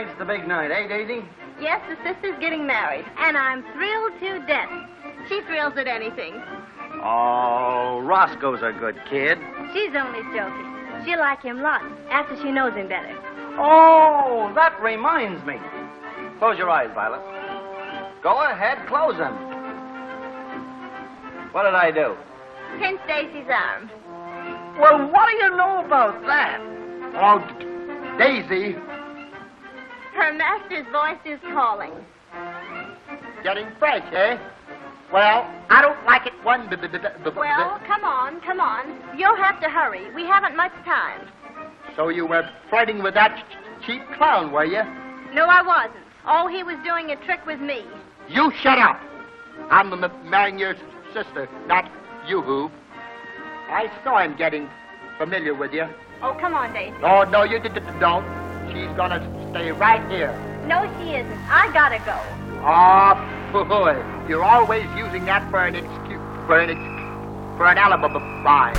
tonight's the big night, eh, Daisy? Yes, the sister's getting married, and I'm thrilled to death. She thrills at anything. Oh, Roscoe's a good kid. She's only joking. She'll like him lots after she knows him better. Oh, that reminds me. Close your eyes, Violet. Go ahead, close them. What did I do? Pinch Daisy's arm. Well, what do you know about that? Oh, Daisy, Her master's voice is calling. getting fresh, eh? Well, I don't like it one bit. Well, come on, come on. You'll have to hurry. We haven't much time. So you were flirting with that ch- cheap clown, were you? No, I wasn't. Oh, he was doing a trick with me. You shut up. I'm marrying your sister, not you who. I saw him getting familiar with you. Oh, come on, Daisy. Oh, no, you d- d- don't. She's gonna stay right here. No, she isn't. I gotta go. Oh, boy. You're always using that for an excuse, for an, ex- for an alibi.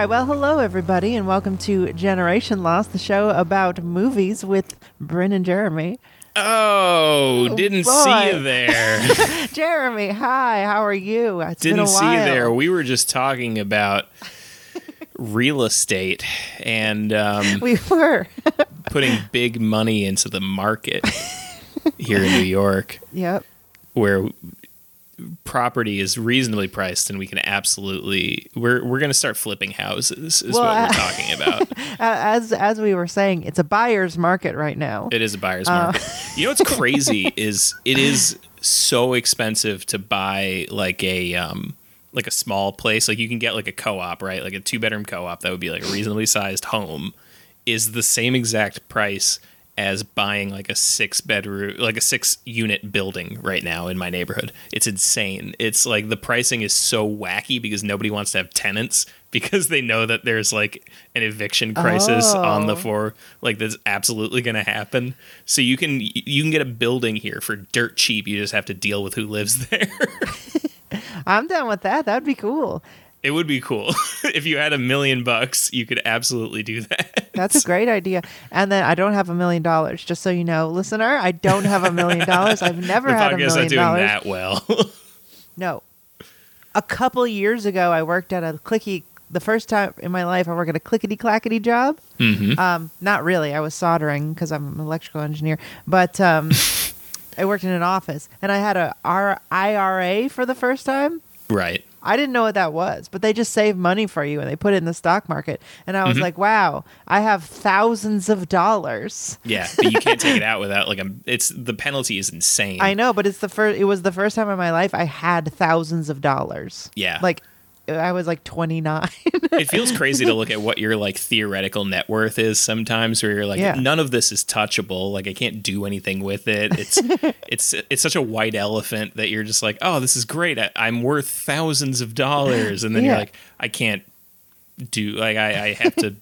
Right, well, hello everybody, and welcome to Generation Lost, the show about movies with Bryn and Jeremy. Oh, didn't boy. see you there. Jeremy, hi, how are you? It's been a didn't see you there. We were just talking about real estate and um, We were. putting big money into the market here in New York, yep. where property is reasonably priced, and we can absolutely we're we're going to start flipping houses. Is Well, what we're talking about. As as we were saying, it's a buyer's market right now. It is a buyer's Uh. market. You know what's crazy is it is so expensive to buy like a um like a small place. Like you can get like a co-op, right? Like a two bedroom co-op that would be like a reasonably sized home is the same exact price as buying like a six bedroom like a six unit building right now in my neighborhood. It's insane. It's like the pricing is so wacky because nobody wants to have tenants because they know that there's like an eviction crisis on the Oh. floor like that's absolutely going to happen. So you can you can get a building here for dirt cheap. You just have to deal with who lives there. I'm down with that. That'd be cool. It would be cool if you had a million bucks. You could absolutely do that. That's a great idea. And then I don't have a million dollars, just so you know, listener. I don't have a million dollars. I've never the had a podcast's not million doing dollars. that well. No. A couple years ago, I worked at a clicky. The first time in my life, I worked at a clickety clackety job. mm-hmm. Um, not really. I was soldering because I'm an electrical engineer, but um, I worked in an office, and I had a R- IRA for the first time. Right. I didn't know what that was, but they just save money for you and they put it in the stock market. And I was Mm-hmm. like, wow, I have thousands of dollars. Yeah, but you can't take it out without like a. It's the penalty is insane. I know, but it's the first. It was the first time in my life I had thousands of dollars. Yeah. like I was like 29. it feels crazy to look at what your like theoretical net worth is sometimes where you're like Yeah. none of this is touchable like i can't do anything with it it's it's it's such a white elephant that you're just like oh this is great I, i'm worth thousands of dollars and then Yeah. you're like i can't do like i, I have to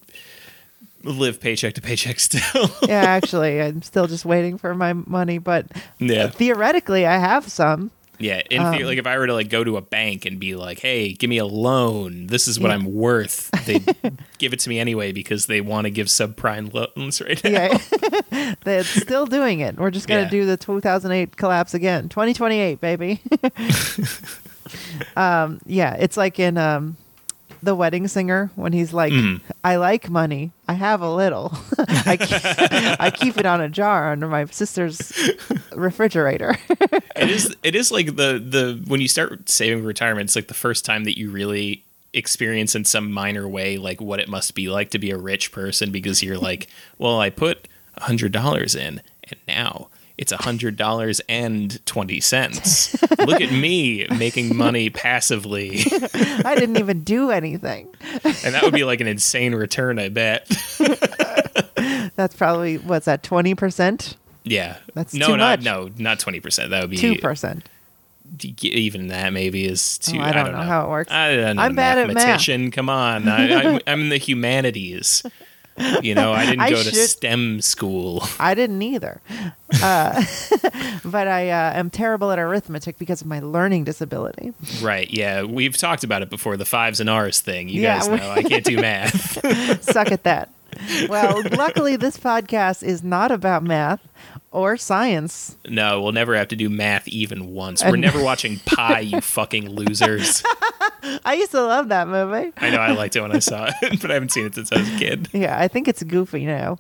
live paycheck to paycheck still yeah, actually, I'm still just waiting for my money, but uh, yeah theoretically, I have some. Yeah in Um, theory, like if i were to like go to a bank and be like hey give me a loan this is what Yeah. i'm worth they give it to me anyway because they want to give subprime loans right now Yeah, they're still doing it. We're just gonna Yeah. do the 2008 collapse again. 2028, baby. um, yeah, it's like in um, the Wedding Singer when he's like, Mhm. "I like money. I have a little. I keep, I keep it on a jar under my sister's refrigerator." it is it is like the the when you start saving for retirement it's like the first time that you really experience in some minor way like what it must be like to be a rich person because you're like well i put a hundred dollars in and now it's a hundred dollars and 20 cents look at me making money passively I didn't even do anything. and that would be like an insane return i bet That's probably what's that 20%? Yeah. That's no, too not much. no, not twenty percent. That would be Two percent. even that maybe is too. Oh, I, don't know. how it works. I don't know. I'm bad at math. Come on, I, I'm, I'm in the humanities. You know, I didn't I go to STEM school. I didn't either. Uh, but I uh, am terrible at arithmetic because of my learning disability. Right. Yeah. We've talked about it before. The fives and R's thing. You Yeah, guys know I can't do math. Suck at that. Well, luckily, this podcast is not about math or science. no, we'll never have to do math even once. We're never watching Pi, you fucking losers. I used to love that movie. I know I liked it when I saw it, but I haven't seen it since I was a kid. Yeah, I think it's goofy now.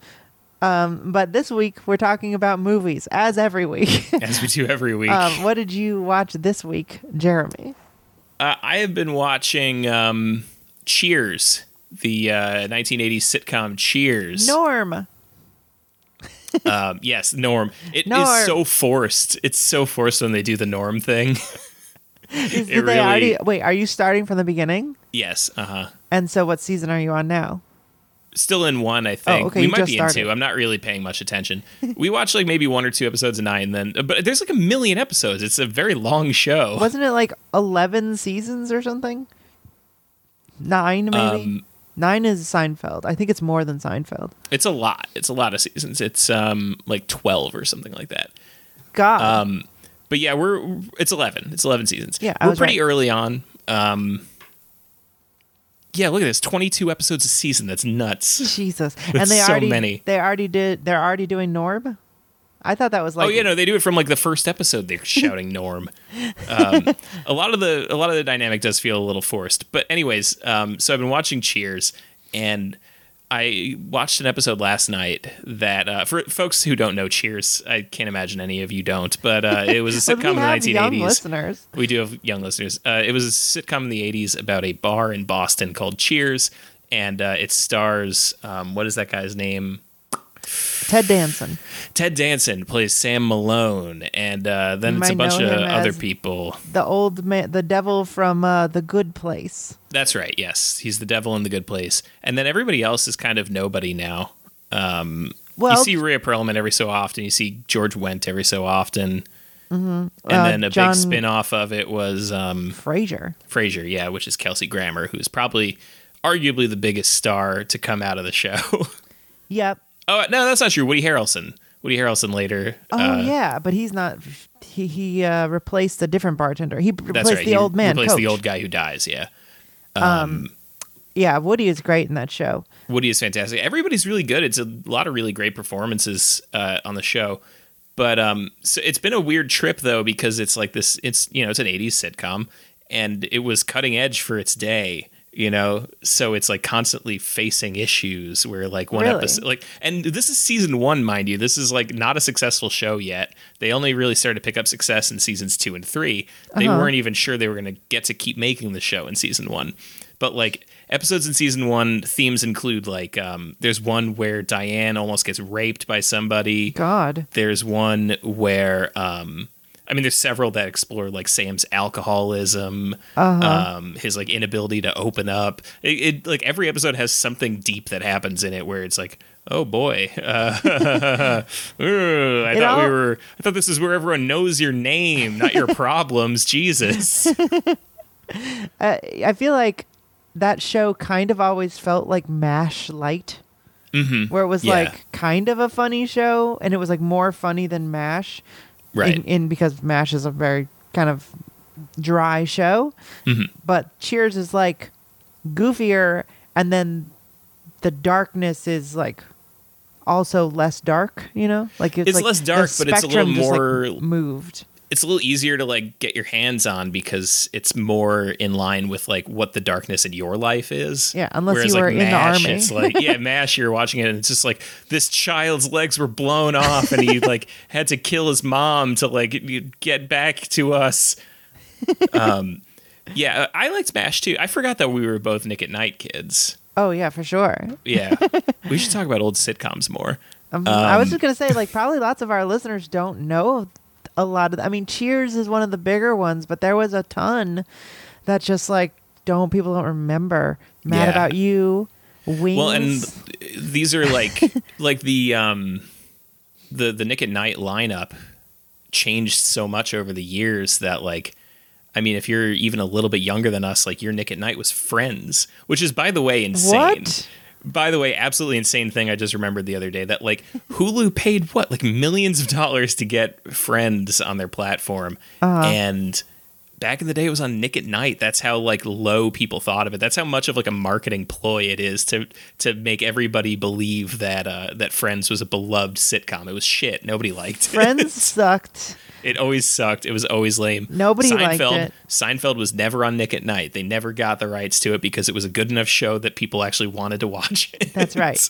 Um, but this week, we're talking about movies, as every week. As we do every week. um, what did you watch this week, Jeremy? Uh, I have been watching um, Cheers, the uh, 1980s sitcom Cheers. Norm. Um, yes, Norm. It is Norm. so forced. It's so forced when they do the Norm thing. Is, It did they already? Wait, are you starting from the beginning? yes. Uh huh. And so, what season are you on now? Still in one, I think. Oh, okay, we you might be in two. I'm not really paying much attention. we watched like maybe one or two episodes of nine, then but there's like a million episodes. It's a very long show. Wasn't it like eleven seasons or something? Nine, maybe. Um, Nine is Seinfeld. I think it's more than Seinfeld. It's a lot. It's a lot of seasons. It's um like twelve or something like that. God. Um, but yeah, we're it's eleven. It's eleven seasons. Yeah, I we're pretty right. early on. Um, yeah, look at this, twenty-two episodes a season. That's nuts. Jesus. and they so already many. they already did they're already doing Norm? I thought that was like oh yeah, no, they do it from like the first episode. They're shouting Norm. Um, a lot of the a lot of the dynamic does feel a little forced. But anyways, um, so I've been watching Cheers, and I watched an episode last night that uh, for folks who don't know Cheers, I can't imagine any of you don't. But uh, it was a sitcom we in have the young 1980s. listeners. We do have young listeners. Uh, it was a sitcom in the 80s about a bar in Boston called Cheers, and uh, it stars, um, what is that guy's name? Ted Danson. Ted Danson plays Sam Malone, and uh, then You it's a bunch of other people. The old man the devil from uh, the good place. That's right, yes. He's the devil in the good place. And then everybody else is kind of nobody now. Um, Well you see Rhea Perlman every so often. You see George Wendt every so often. And Uh, then a John- big spin off of it was um, Frasier. Frasier, yeah, which is Kelsey Grammer, who's probably arguably the biggest star to come out of the show. Yep. Oh no, that's not true. Woody Harrelson. Woody Harrelson later. Oh uh, yeah, but he's not. He he uh, replaced a different bartender. He replaced that's right. the he old man. Replaced the old guy who dies. Yeah. Um. Yeah, Woody is great in that show. Woody is fantastic. Everybody's really good. It's a lot of really great performances uh, on the show. But um, so it's been a weird trip though because it's like this. It's you know it's an '80s sitcom, and it was cutting edge for its day. You know, so it's like constantly facing issues where like one Really? episode, like, and this is season one, mind you. This is like not a successful show yet. They only really started to pick up success in seasons two and three. They Uh-huh. weren't even sure they were going to get to keep making the show in season one. But like episodes in season one, themes include like um, there's one where Diane almost gets raped by somebody. God. There's one where um, I mean, there's several that explore like Sam's alcoholism, Uh-huh. um, his like inability to open up. It, it like every episode has something deep that happens in it where it's like, oh boy, uh, ooh, I It thought we were. I thought this is where everyone knows your name, not your problems. Jesus. Uh, I feel like that show kind of always felt like Mash Light, hmm where it was Yeah. like kind of a funny show, and it was like more funny than Mash. Right. In, in because Mash is a very kind of dry show, Mhm. but Cheers is like goofier, and then the darkness is like also less dark. You know, like it's, It's like less dark, but it's a little spectrum like, more- moved. It's a little easier to like get your hands on because it's more in line with like what the darkness in your life is. Yeah, unless Whereas, you like, were in the army. It's like yeah, Mash. You're watching it, and it's just like this child's legs were blown off, and he like had to kill his mom to like get back to us. Um, yeah, I liked Mash too. I forgot that we were both Nick at Night kids. Oh yeah, for sure. Yeah, we should talk about old sitcoms more. Um, I was Um, just gonna say, like, probably lots of our listeners don't know a lot of. I mean, Cheers is one of the bigger ones, but there was a ton that just like don't people don't remember. Mad Yeah. about you, Wings. Well, and these are like like the um the the Nick at Night lineup changed so much over the years that like I mean, if you're even a little bit younger than us, like your Nick at Night was Friends, which is by the way insane. What? By the way, absolutely insane thing I just remembered the other day that like Hulu paid what like millions of dollars to get Friends on their platform, and back in the day it was on Nick at Night. That's how like low people thought of it. That's how much of like a marketing ploy it is to to make everybody believe that uh, that Friends was a beloved sitcom. It was shit. Nobody liked it. Friends sucked. It always sucked. It was always lame. Nobody liked Seinfeld, it. Seinfeld was never on Nick at Night. They never got the rights to it because it was a good enough show that people actually wanted to watch it. That's right.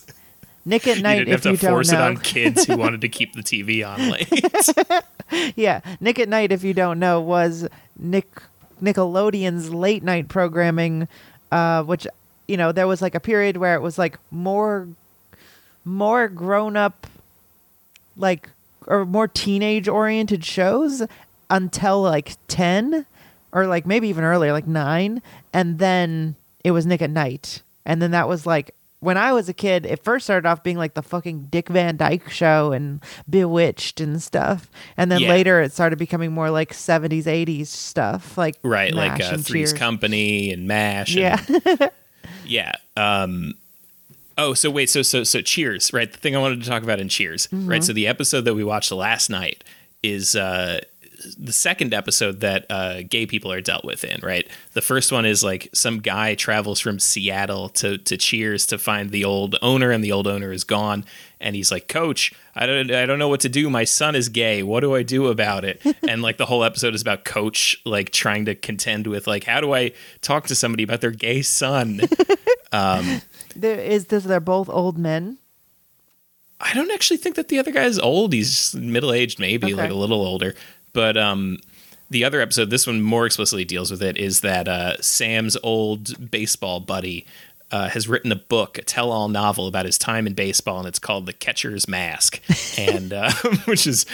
Nick at Night. You didn't have if to you don't force it on kids who wanted to keep the TV on late. Yeah, Nick at Night, if you don't know, was Nick Nickelodeon's late night programming, uh, which you know there was like a period where it was like more, more grown up, like or more teenage oriented shows until like ten, or like maybe even earlier, like nine, and then it was Nick at Night, and then that was like. When I was a kid, it first started off being like the fucking Dick Van Dyke show and Bewitched and stuff. And then Yeah. later it started becoming more like 70s, 80s stuff. Like right, like uh, Three's Cheers. Company and MASH. Yeah. Yeah. Um, oh, so wait, so so so Cheers, right? The thing I wanted to talk about in Cheers, Mm-hmm. right? So the episode that we watched last night is uh, the second episode that uh, gay people are dealt with in, right? The first one is like some guy travels from Seattle to to Cheers to find the old owner, and the old owner is gone, and he's like, "Coach, I don't I don't know what to do. My son is gay. What do I do about it?" and like the whole episode is about Coach like trying to contend with like, how do I talk to somebody about their gay son? there is this they're both old men. I don't actually think that the other guy is old. He's middle aged, maybe Okay. like a little older. But um, the other episode, this one more explicitly deals with it, is that uh, Sam's old baseball buddy uh, has written a book, a tell-all novel about his time in baseball, and it's called The Catcher's Mask, and uh, which is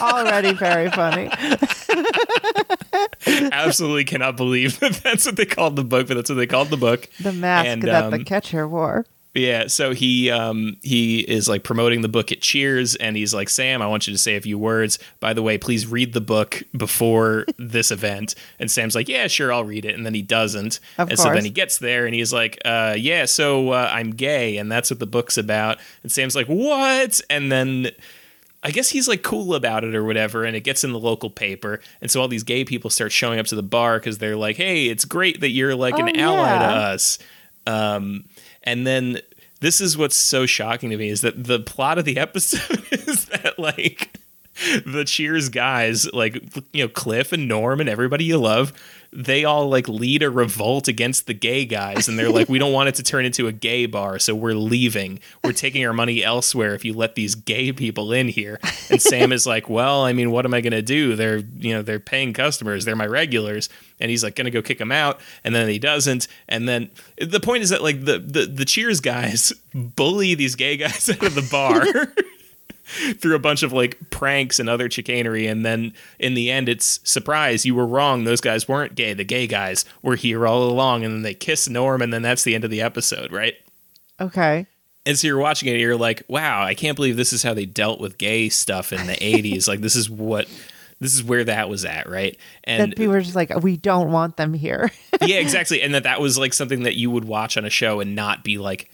Already very funny. absolutely cannot believe that that's what they called the book, but that's what they called the book. The mask And, that the um, catcher wore. Yeah, so he um he is like promoting the book at Cheers and he's like, "Sam, I want you to say a few words. By the way, please read the book before this event." And Sam's like, "Yeah, sure, I'll read it." And then he doesn't. Of and so then he gets there and he's like, uh yeah, so uh, I'm gay and that's what the book's about." And Sam's like, "What?" And then I guess he's like cool about it or whatever, and it gets in the local paper, and so all these gay people start showing up to the bar because they're like, "Hey, it's great that you're like an Oh, ally to us." Um, and then this is what's so shocking to me is that the plot of the episode is that like the Cheers guys, like you know Cliff and Norm and everybody you love, they all like lead a revolt against the gay guys, and they're like, we don't want it to turn into a gay bar, so we're leaving. We're taking our money elsewhere if you let these gay people in here. And Sam is like, well, I mean, what am I gonna do? They're you know they're paying customers, they're my regulars, and he's like gonna go kick them out, and then he doesn't, and then the point is that like the the, the Cheers guys bully these gay guys out of the bar through a bunch of like pranks and other chicanery and then in the end it's surprise you were wrong those guys weren't gay the gay guys were here all along and then they kiss norm and then that's the end of the episode right Okay. and so you're watching it you're like wow i can't believe this is how they dealt with gay stuff in the 80s like this is what this is where that was at right and that people were just like, we don't want them here. yeah, exactly. And that that was like something that you would watch on a show and not be like,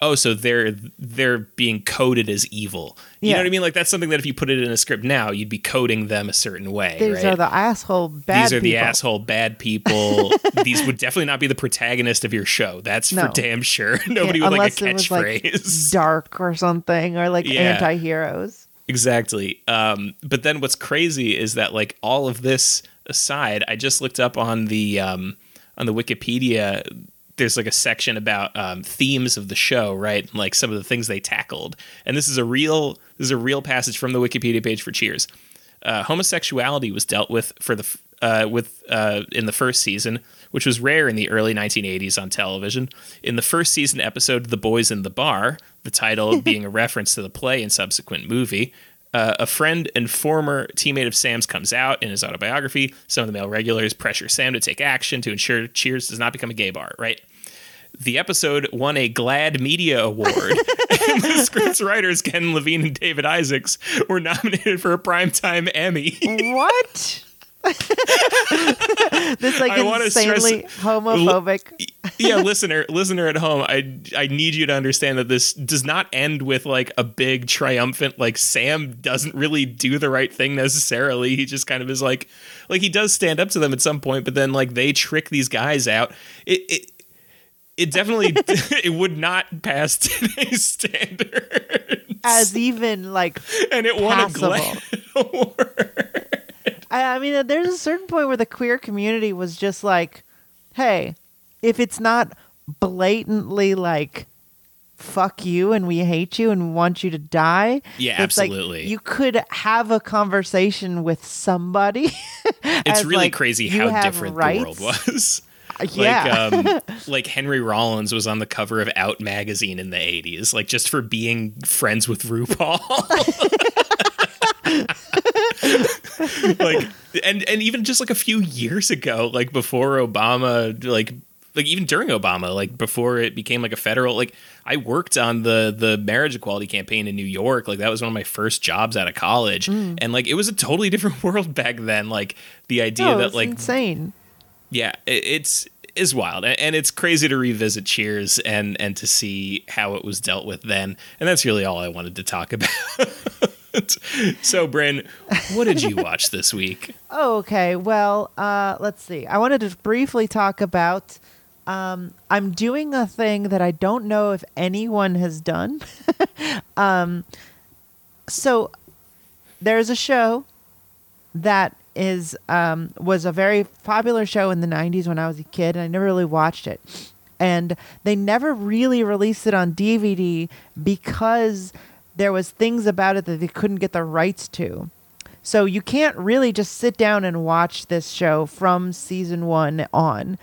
oh, so they're they're being coded as evil. You Yeah. know what I mean? Like that's something that if you put it in a script now, you'd be coding them a certain way. These right? are the asshole bad These are the people. asshole bad people. These would definitely not be the protagonist of your show. That's No. for damn sure. Nobody Yeah, with like a was like catchphrase. dark or something, or like Yeah. anti-heroes. Exactly. Um, but then what's crazy is that like all of this aside, I just looked up on the um, on the Wikipedia. There's like a section about um, themes of the show, right? And, like some of the things they tackled. And this is a real this is a real passage from the Wikipedia page for Cheers. Uh, homosexuality was dealt with for the uh, with uh, in the first season, which was rare in the early 1980s on television. In the first season episode, "The Boys in the Bar," the title being a reference to the play and subsequent movie. Uh, a friend and former teammate of Sam's comes out in his autobiography. Some of the male regulars pressure Sam to take action to ensure Cheers does not become a gay bar. Right. the episode won a GLAAD Media Award. and the script's writers, Ken Levine and David Isaacs, were nominated for a Primetime Emmy. what? this like I stress- insanely homophobic. yeah, listener, listener at home, I I need you to understand that this does not end with like a big triumphant like Sam doesn't really do the right thing necessarily. He just kind of is like like he does stand up to them at some point, but then like they trick these guys out. It it it definitely it would not pass today's standards. As even like and it won passable. a GLAAD award. I, I mean, there's a certain point where the queer community was just like, hey, if it's not blatantly like, fuck you and we hate you and want you to die. Yeah, it's like absolutely. you could have a conversation with somebody. It's really like, crazy how different rights. the world was. yeah. Like um like Henry Rollins was on the cover of Out magazine in the 80s like just for being friends with RuPaul. like and and even just like a few years ago like before Obama like like even during Obama like before it became like a federal like I worked on the the marriage equality campaign in New York. Like that was one of my first jobs out of college. Mm. and like it was a totally different world back then like the idea no, that like insane. yeah it, it's is wild. And it's crazy to revisit cheers and and to see how it was dealt with then. And that's really all i wanted to talk about so bryn what did you watch this week Oh, okay. Well, uh, let's see. I wanted to briefly talk about. Um, I'm doing a thing that I don't know if anyone has done. um, so there's a show that is um, was a very popular show in the 90s when I was a kid, and I never really watched it. And they never really released it on DVD because there was things about it that they couldn't get the rights to. So you can't really just sit down and watch this show from season one on.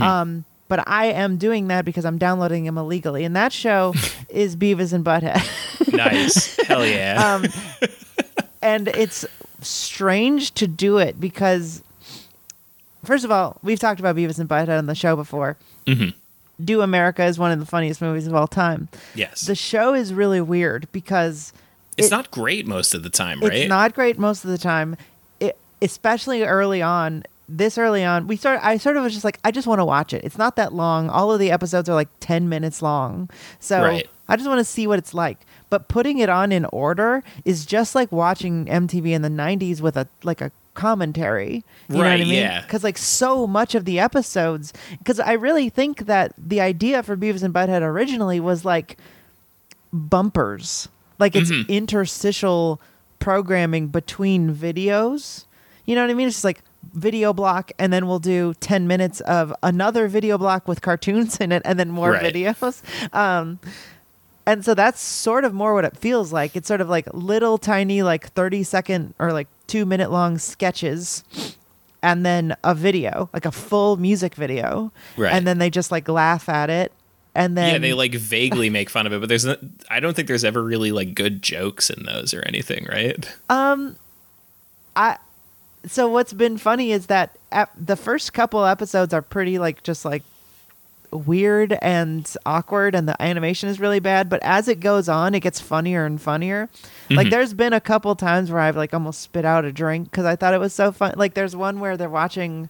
Um, but I am doing that because I'm downloading them illegally, and that show is Beavis and Butthead. nice hell yeah um, and it's strange to do it because, first of all, we've talked about Beavis and Butthead on the show before. Mhm. Do America is one of the funniest movies of all time. yes The show is really weird because it's it- not great most of the time right it's not great most of the time, it, especially early on. This early on, we sort I sort of was just like, I just want to watch it. It's not that long. All of the episodes are like ten minutes long, so Right. I just want to see what it's like. But putting it on in order is just like watching MTV in the '90s with a like a commentary. You know what I Right, mean? yeah. Because like so much of the episodes, because I really think that the idea for Beavis and Butthead originally was like bumpers. Like it's Mm-hmm. interstitial programming between videos. You know what I mean? It's just like video block and then we'll do 10 minutes of another video block with cartoons in it and then more Right. videos. Um and so that's sort of more what it feels like. It's sort of like little tiny like 30 second or like 2 minute long sketches and then a video, like a full music video. Right. And then they just like laugh at it. And then yeah they like vaguely make fun of it but there's not, i don't think there's ever really like good jokes in those or anything right Um I so what's been funny is that the first couple episodes are pretty like just like weird and awkward and the animation is really bad but as it goes on it gets funnier and funnier like there's been a couple times where i've like almost spit out a drink because i thought it was so fun like there's one where they're watching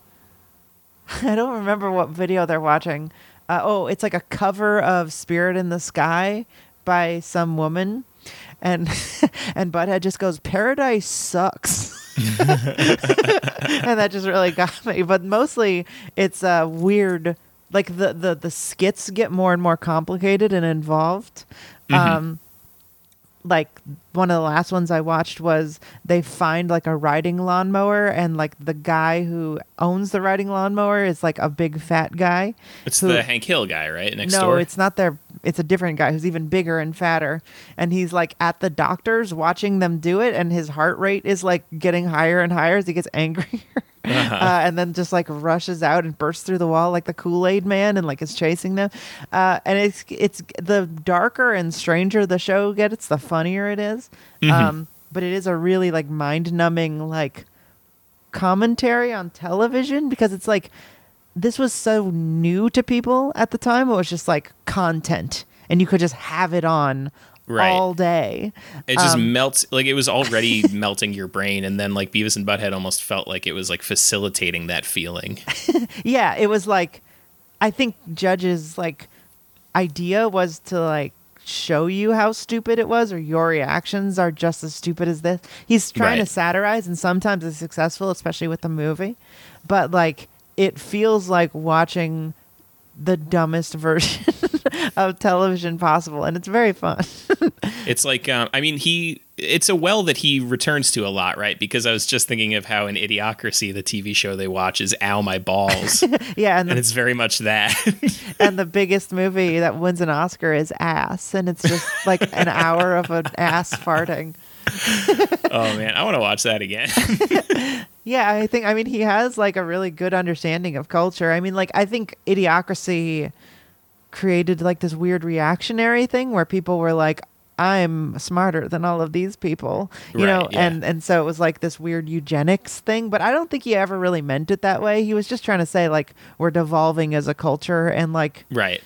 i don't remember what video they're watching uh, oh it's like a cover of spirit in the sky by some woman and and butthead just goes paradise sucks and that just really got me. But mostly, it's uh, weird. Like the, the the skits get more and more complicated and involved. Um, like one of the last ones I watched was they find like a riding lawnmower, and like the guy who owns the riding lawnmower is like a big fat guy. it's who- the hank hill guy right next no, door it's not their. It's a different guy who's even bigger and fatter, and he's like at the doctor's watching them do it, and his heart rate is like getting higher and higher as he gets angrier, Uh-huh. uh, and then just like rushes out and bursts through the wall like the Kool Aid Man, and like is chasing them. Uh, and it's it's the darker and stranger the show gets, the funnier it is. Mm-hmm. Um, but it is a really like mind numbing like commentary on television because it's like this was so new to people at the time. It was just like content, and you could just have it on Right. all day. It just Um, melts like it was already melting your brain, and then like Beavis and Butthead almost felt like it was like facilitating that feeling. Yeah, it was like I think Judge's like idea was to like show you how stupid it was or your reactions are just as stupid as this. He's trying Right. to satirize and sometimes it's successful, especially with the movie. But like it feels like watching the dumbest version of television possible and it's very fun. It's like, um, I mean, he. It's a well that he returns to a lot, right? Because I was just thinking of how in Idiocracy, the TV show they watch is "Ow My Balls," yeah, and and the, it's very much that. and the biggest movie that wins an Oscar is Ass and it's just like an hour of an ass farting. oh man, I want to watch that again. Yeah, I think I mean he has like a really good understanding of culture. I mean, like I think Idiocracy created like this weird reactionary thing where people were like, "I'm smarter than all of these people," you know, yeah. and and so it was like this weird eugenics thing. But I don't think he ever really meant it that way. He was just trying to say like we're devolving as a culture and like right.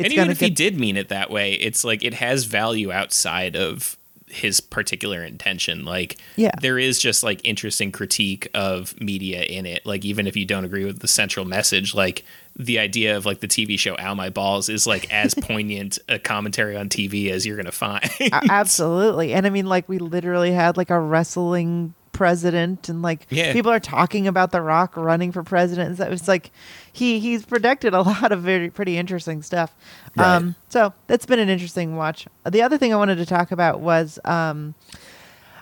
And even if he did mean it that way, it's like it has value outside of his particular intention. Like, Yeah. there is just like interesting critique of media in it. Like, even if you don't agree with the central message, like the idea of like the TV show "Ow My Balls" is like as poignant a commentary on TV as you're gonna find. absolutely. And I mean, like we literally had like a wrestling president, and like Yeah. people are talking about The Rock running for president. And so it's like he he's predicted a lot of very pretty interesting stuff. Right. Um, so that's been an interesting watch. The other thing I wanted to talk about was um,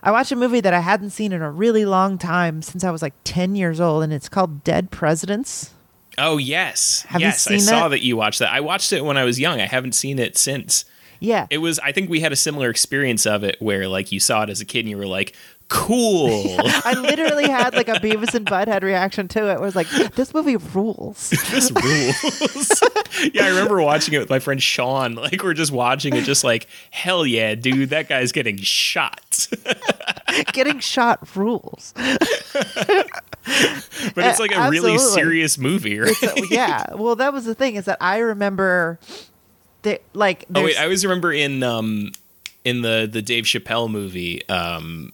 I watched a movie that I hadn't seen in a really long time since I was like ten years old, and it's called Dead Presidents. oh yes, Have yes, I seen saw that? that you watched that. I watched it when I was young. I haven't seen it since. Yeah, It was. I think we had a similar experience of it, where like you saw it as a kid and you were like, "Cool." I literally had like a Beavis and Butthead reaction to it. It's like, this movie rules. this rules. yeah, I remember watching it with my friend Sean. Like we're just watching it, just like hell yeah, dude, that guy's getting shot. Getting shot rules. but it's like a really serious movie, right? So, yeah. Well, that was the thing is that I remember that like oh wait, I always remember in um in the the Dave Chappelle movie, um,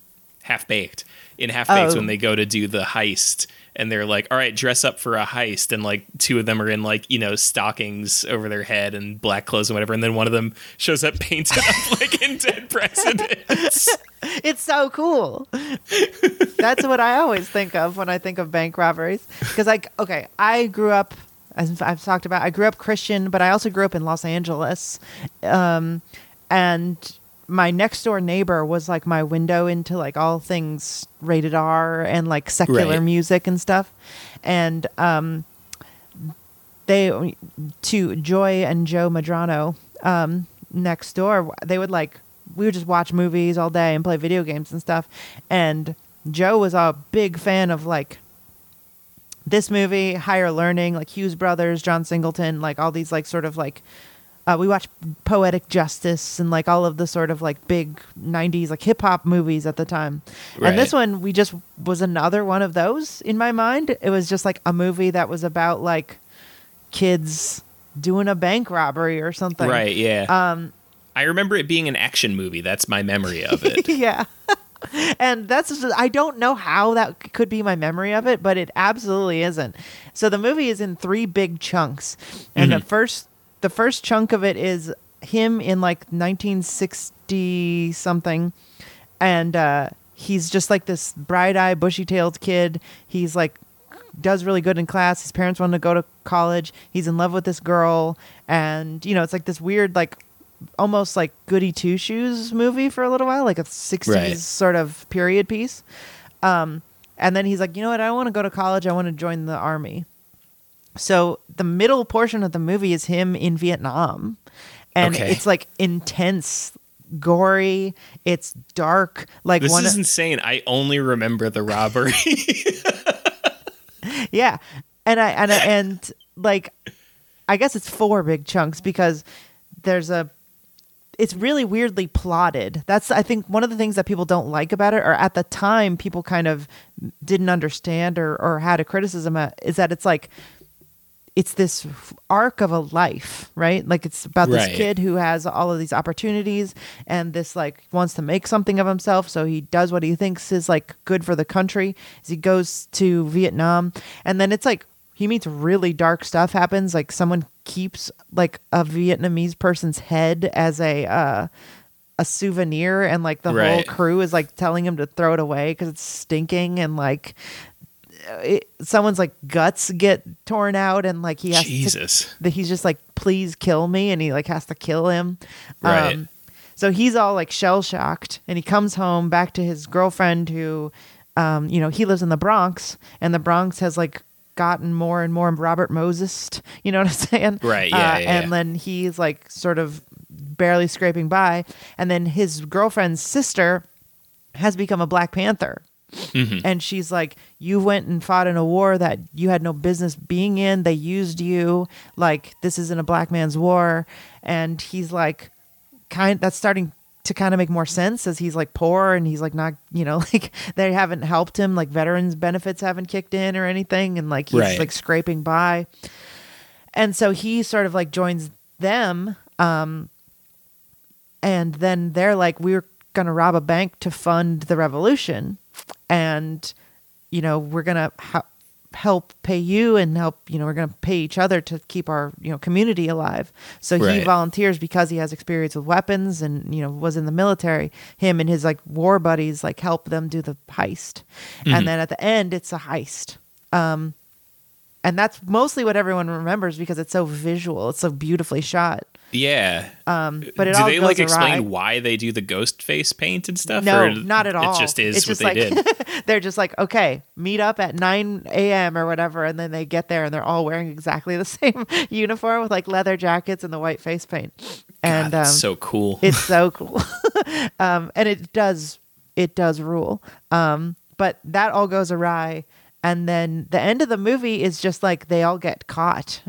Half Baked. In Half Baked, Oh. when they go to do the heist. And they're like, "All right, dress up for a heist," and like two of them are in like you know stockings over their head and black clothes and whatever, and then one of them shows up painted up like in Dead Presidents. it's so cool. That's what I always think of when I think of bank robberies. Because like, okay, I grew up as I've talked about. I grew up Christian, but I also grew up in Los Angeles, um, and my next door neighbor was like my window into like all things rated R and like secular Right. music and stuff. And um, they to Joy and Joe Madrano um, next door. They would like we would just watch movies all day and play video games and stuff. And Joe was a big fan of like this movie, Higher Learning, like Hughes Brothers, John Singleton, like all these like sort of like uh, we watched Poetic Justice and like all of the sort of like big '90s like hip hop movies at the time. And this one, we just was another one of those in my mind. It was just like a movie that was about like kids doing a bank robbery or something. Right, yeah. Um, I remember it being an action movie. That's my memory of it. yeah. and that's just, I don't know how that could be my memory of it, but it absolutely isn't. So the movie is in three big chunks, and the first the first chunk of it is him in like 1960 something, and uh, he's just like this bright eyed, bushy tailed kid. He's like does really good in class. His parents want to go to college. He's in love with this girl, and you know, it's like this weird, like almost like goody two shoes movie for a little while, like a '60s Right. sort of period piece. Um, and then he's like, you know what? I don't want to go to college. I want to join the army. So the middle portion of the movie is him in Vietnam, and Okay. it's like intense, gory. It's dark. Like This one. is insane. I only remember the robbery. yeah and i and I, and like i guess it's four big chunks because there's a it's really weirdly plotted that's i think one of the things that people don't like about it or at the time people kind of didn't understand or or had a criticism at, is that it's like it's this arc of a life, right? Like it's about this Right. kid who has all of these opportunities and this like wants to make something of himself, so he does what he thinks is like good for the country. As he goes to Vietnam, and then it's like he meets really dark stuff happens. Like someone keeps like a Vietnamese person's head as a uh, a souvenir, and like the whole crew is like telling him to throw it away because it's stinking, and like it, someone's like guts get torn out, and like he has to Jesus. that he's just like please kill me and he like has to kill him Right. um so he's all like shell shocked and he comes home back to his girlfriend who um you know he lives in the bronx and the bronx has like gotten more and more robert moses you know what i'm saying Right, yeah, Uh, yeah, and yeah. then he's like sort of barely scraping by and then his girlfriend's sister has become a black panther Mm-hmm. and she's like you went and fought in a war that you had no business being in. They used you. Like this isn't a black man's war. And he's like kind that's starting to kind of make more sense as he's like poor and he's like not you know like they haven't helped him. Like veterans benefits haven't kicked in or anything. And like he's Right. like scraping by. And so he sort of like joins them um and then they're like we're going to rob a bank to fund the revolution and you know we're going to ha- help pay you and help you know we're going to pay each other to keep our you know community alive. So he volunteers because he has experience with weapons and you know was in the military. Him and his like war buddies like help them do the heist. And then at the end it's a heist. Um and that's mostly what everyone remembers because it's so visual. It's so beautifully shot Yeah. um but it do they like explain awry. why they do the ghost face paint and stuff? No, not at all. It just is It's what just they like- did. they're just like, okay, meet up at 9 a.m. or whatever. And then they get there and they're all wearing exactly the same uniform with like leather jackets and the white face paint. And God, that's um, so cool. it's so cool. um, and it does, it does rule. Um, but that all goes awry. And then the end of the movie is just like they all get caught.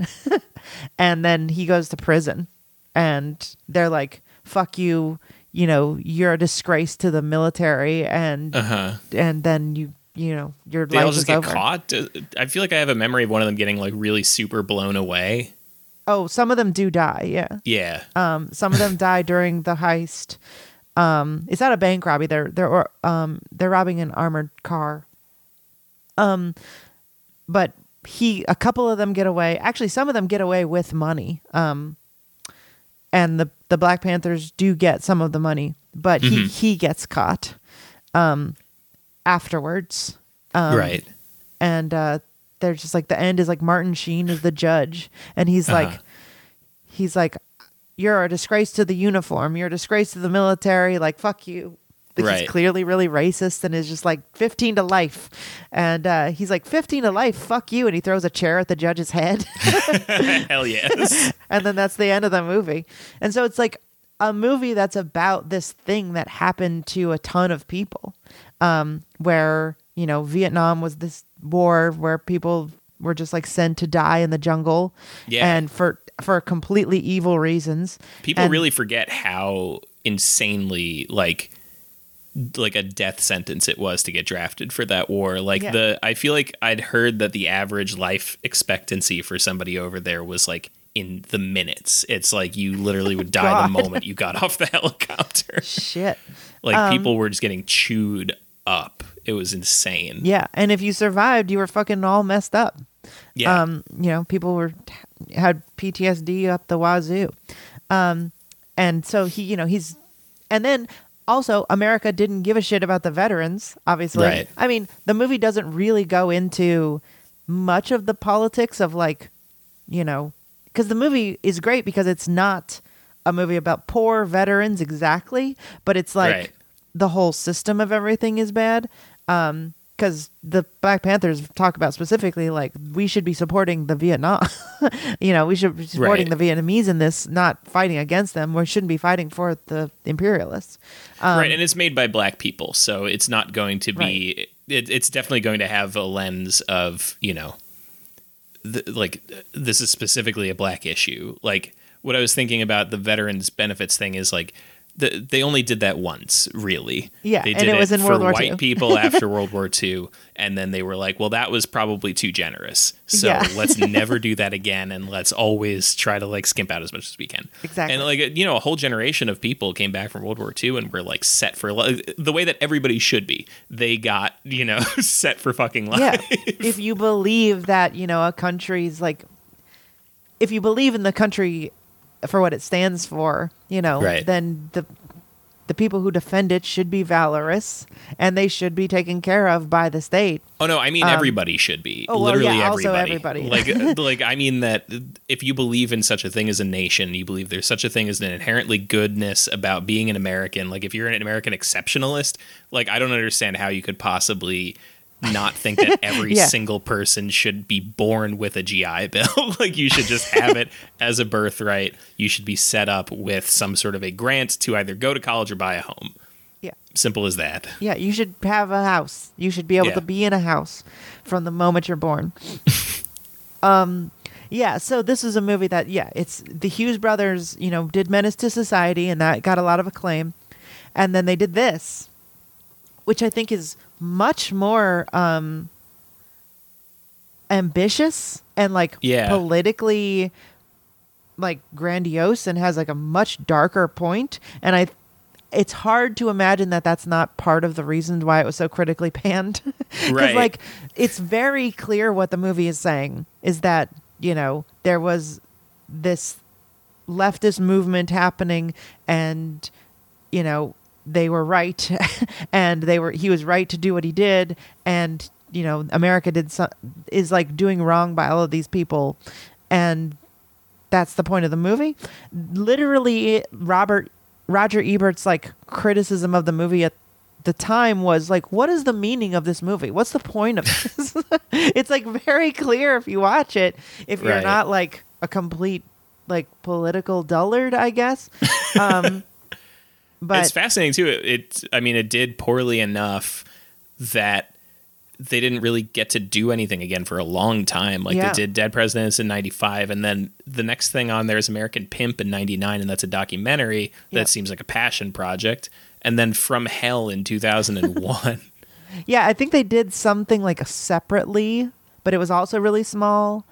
and then he goes to prison. And they're like, fuck you. You know, you're a disgrace to the military. And uh huh. and then you you know your They life all just get over. caught. Uh, I feel like I have a memory of one of them getting like really super blown away. Oh, some of them do die. Yeah. Yeah. Um, some of them die during the heist. Um, it's not a bank robbery. They're they're um they're robbing an armored car. Um, but he a couple of them get away. Actually, some of them get away with money. Um, and the the Black Panthers do get some of the money, but he he gets caught. Um, afterwards. Um, right. and uh they're just like the end is like Martin Sheen is the judge and he's like Uh-huh. he's like you're a disgrace to the uniform you're a disgrace to the military like fuck you Like, Right. he's clearly really racist and is just like 15 to life and uh he's like 15 to life fuck you and he throws a chair at the judge's head Hell yes. and then that's the end of the movie. And so it's like a movie that's about this thing that happened to a ton of people, um, where you know Vietnam was this war where people were just like sent to die in the jungle, Yeah. and for for completely evil reasons. People And- really forget how insanely like like a death sentence it was to get drafted for that war. Like Yeah. the I feel like I'd heard that the average life expectancy for somebody over there was like in the minutes. It's like you literally would die the moment you got off the helicopter. Shit. Like Um, people were just getting chewed up. It was insane. Yeah, and if you survived, you were fucking all messed up. Yeah. Um, you know, people were had PTSD up the wazoo. Um, and so he, you know, he's, and then also America didn't give a shit about the veterans. Obviously, Right. I mean, the movie doesn't really go into much of the politics of like, you know, because the movie is great because it's not a movie about poor veterans exactly, but it's like Right. the whole system of everything is bad. Um, because the Black Panthers talk about specifically like we should be supporting the Vietnam, you know, we should be supporting Right. the Vietnamese in this, not fighting against them. We shouldn't be fighting for the imperialists. Um, right, and it's made by black people, so it's not going to be. It, it's definitely going to have a lens of you know, th- like this is specifically a black issue. Like what I was thinking about the veterans benefits thing is like the, they only did that once, really. Yeah, they and did it was in for World War white II. people after World War II, and then they were like, "Well, that was probably too generous, so Yeah. let's never do that again, and let's always try to like skimp out as much as we can." Exactly. And like you know, a whole generation of people came back from World War II and were like set for li- the way that everybody should be. They got you know set for fucking life. yeah if you believe that you know a country's like if you believe in the country for what it stands for you know Right. then the the people who defend it should be valorous and they should be taken care of by the state Oh no, I mean um, everybody should be. oh, well, Literally yeah, also everybody. everybody. like uh, like I mean that if you believe in such a thing as a nation, you believe there's such a thing as an inherently goodness about being an American. Like if you're an American exceptionalist, like I don't understand how you could possibly not think that every Yeah. single person should be born with a GI Bill. like you should just have it as a birthright. You should be set up with some sort of a grant to either go to college or buy a home. yeah Simple as that. yeah you should have a house you should be able Yeah. to be in a house from the moment you're born um yeah so this is a movie that yeah it's the hughes brothers you know did menace to society and that got a lot of acclaim and then they did this which i think is much more um ambitious and like Yeah. politically like grandiose and has like a much darker point and i it's hard to imagine that that's not part of the reason why it was so critically panned because Right. like it's very clear what the movie is saying is that you know there was this leftist movement happening and you know they were right and they were he was right to do what he did and you know america did so, is like doing wrong by all of these people and that's the point of the movie. Literally robert roger ebert's like criticism of the movie at the time was like what is the meaning of this movie? What's the point of this? It's like very clear if you watch it if you're Right. not like a complete like political dullard i guess. Um but it's fascinating too. It, it, I mean, it did poorly enough that they didn't really get to do anything again for a long time. Like Yeah. they did Dead Presidents in '95, and then the next thing on there is American Pimp in '99, and that's a documentary that seems like a passion project. And then From Hell in 2001. yeah i think they did something like separately but it was also really small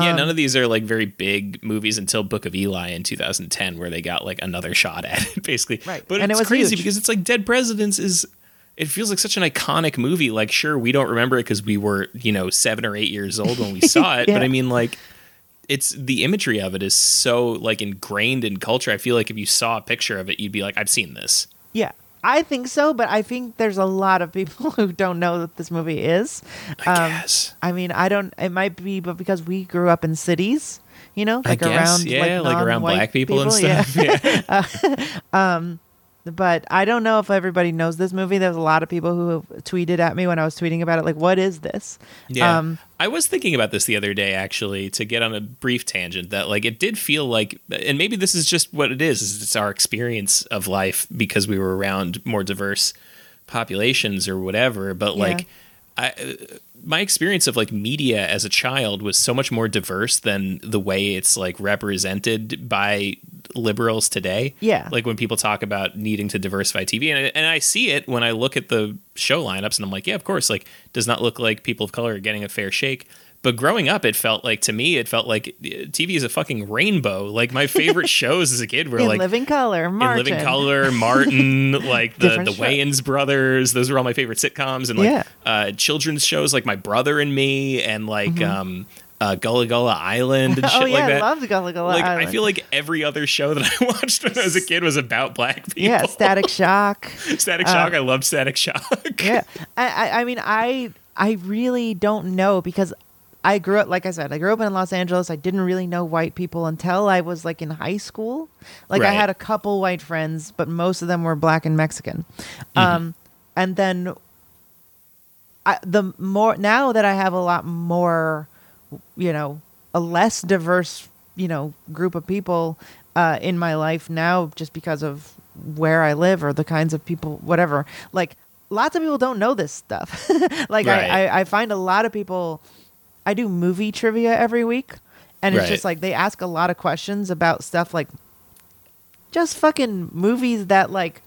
yeah, Um, none of these are like very big movies until Book of Eli in 2010, where they got like another shot at it, basically. Right. But And it it's was crazy huge. because it's like Dead Presidents is. It feels like such an iconic movie. Like, sure, we don't remember it because we were, you know, seven or eight years old when we saw it. But I mean, like, it's the imagery of it is so like ingrained in culture. I feel like if you saw a picture of it, you'd be like, I've seen this. Yeah, I think so, but I think there's a lot of people who don't know that this movie is. I Um, guess. I mean, I don't. It might be, but because we grew up in cities, you know, like guess, around yeah, like, like, around black people, and yeah. stuff. Yeah. But I don't know if everybody knows this movie. There's a lot of people who have tweeted at me when I was tweeting about it, like, "What is this?" Yeah. Um, I was thinking about this the other day actually to get on a brief tangent that like it did feel like and maybe this is just what it is, is it's our experience of life because we were around more diverse populations or whatever, but Yeah. like I my experience of like media as a child was so much more diverse than the way it's like represented by liberals today. Yeah. Like when people talk about needing to diversify TV and I, and I see it when I look at the show lineups and I'm like, yeah, of course, like does not look like people of color are getting a fair shake. But growing up, it felt like to me, it felt like uh, TV is a fucking rainbow. Like my favorite shows as a kid were in like Living Color, Martin. in Living Color, Martin, like the Different the show. Wayans brothers. Those were all my favorite sitcoms, and like Yeah. uh, children's shows like My Brother and Me, and like um, uh, Gullah Gullah Island and shit Mm-hmm. oh yeah, like I that. loved Gullah Gullah like I feel like every other show that I watched when I was a kid was about black people. yeah, Static Shock. Static Shock. I loved Static Shock. yeah I, I i mean i i really don't know because i grew up like i said i grew up in los angeles. I didn't really know white people until i was like in high school. Like i had a couple white friends but most of them were black and mexican. Um and then I, the more now that i have a lot more you know a less diverse you know group of people uh, in my life now just because of where I live or the kinds of people whatever like lots of people don't know this stuff. Like Right. I, I I find a lot of people I do movie trivia every week and it's Right. just like they ask a lot of questions about stuff like just fucking movies that like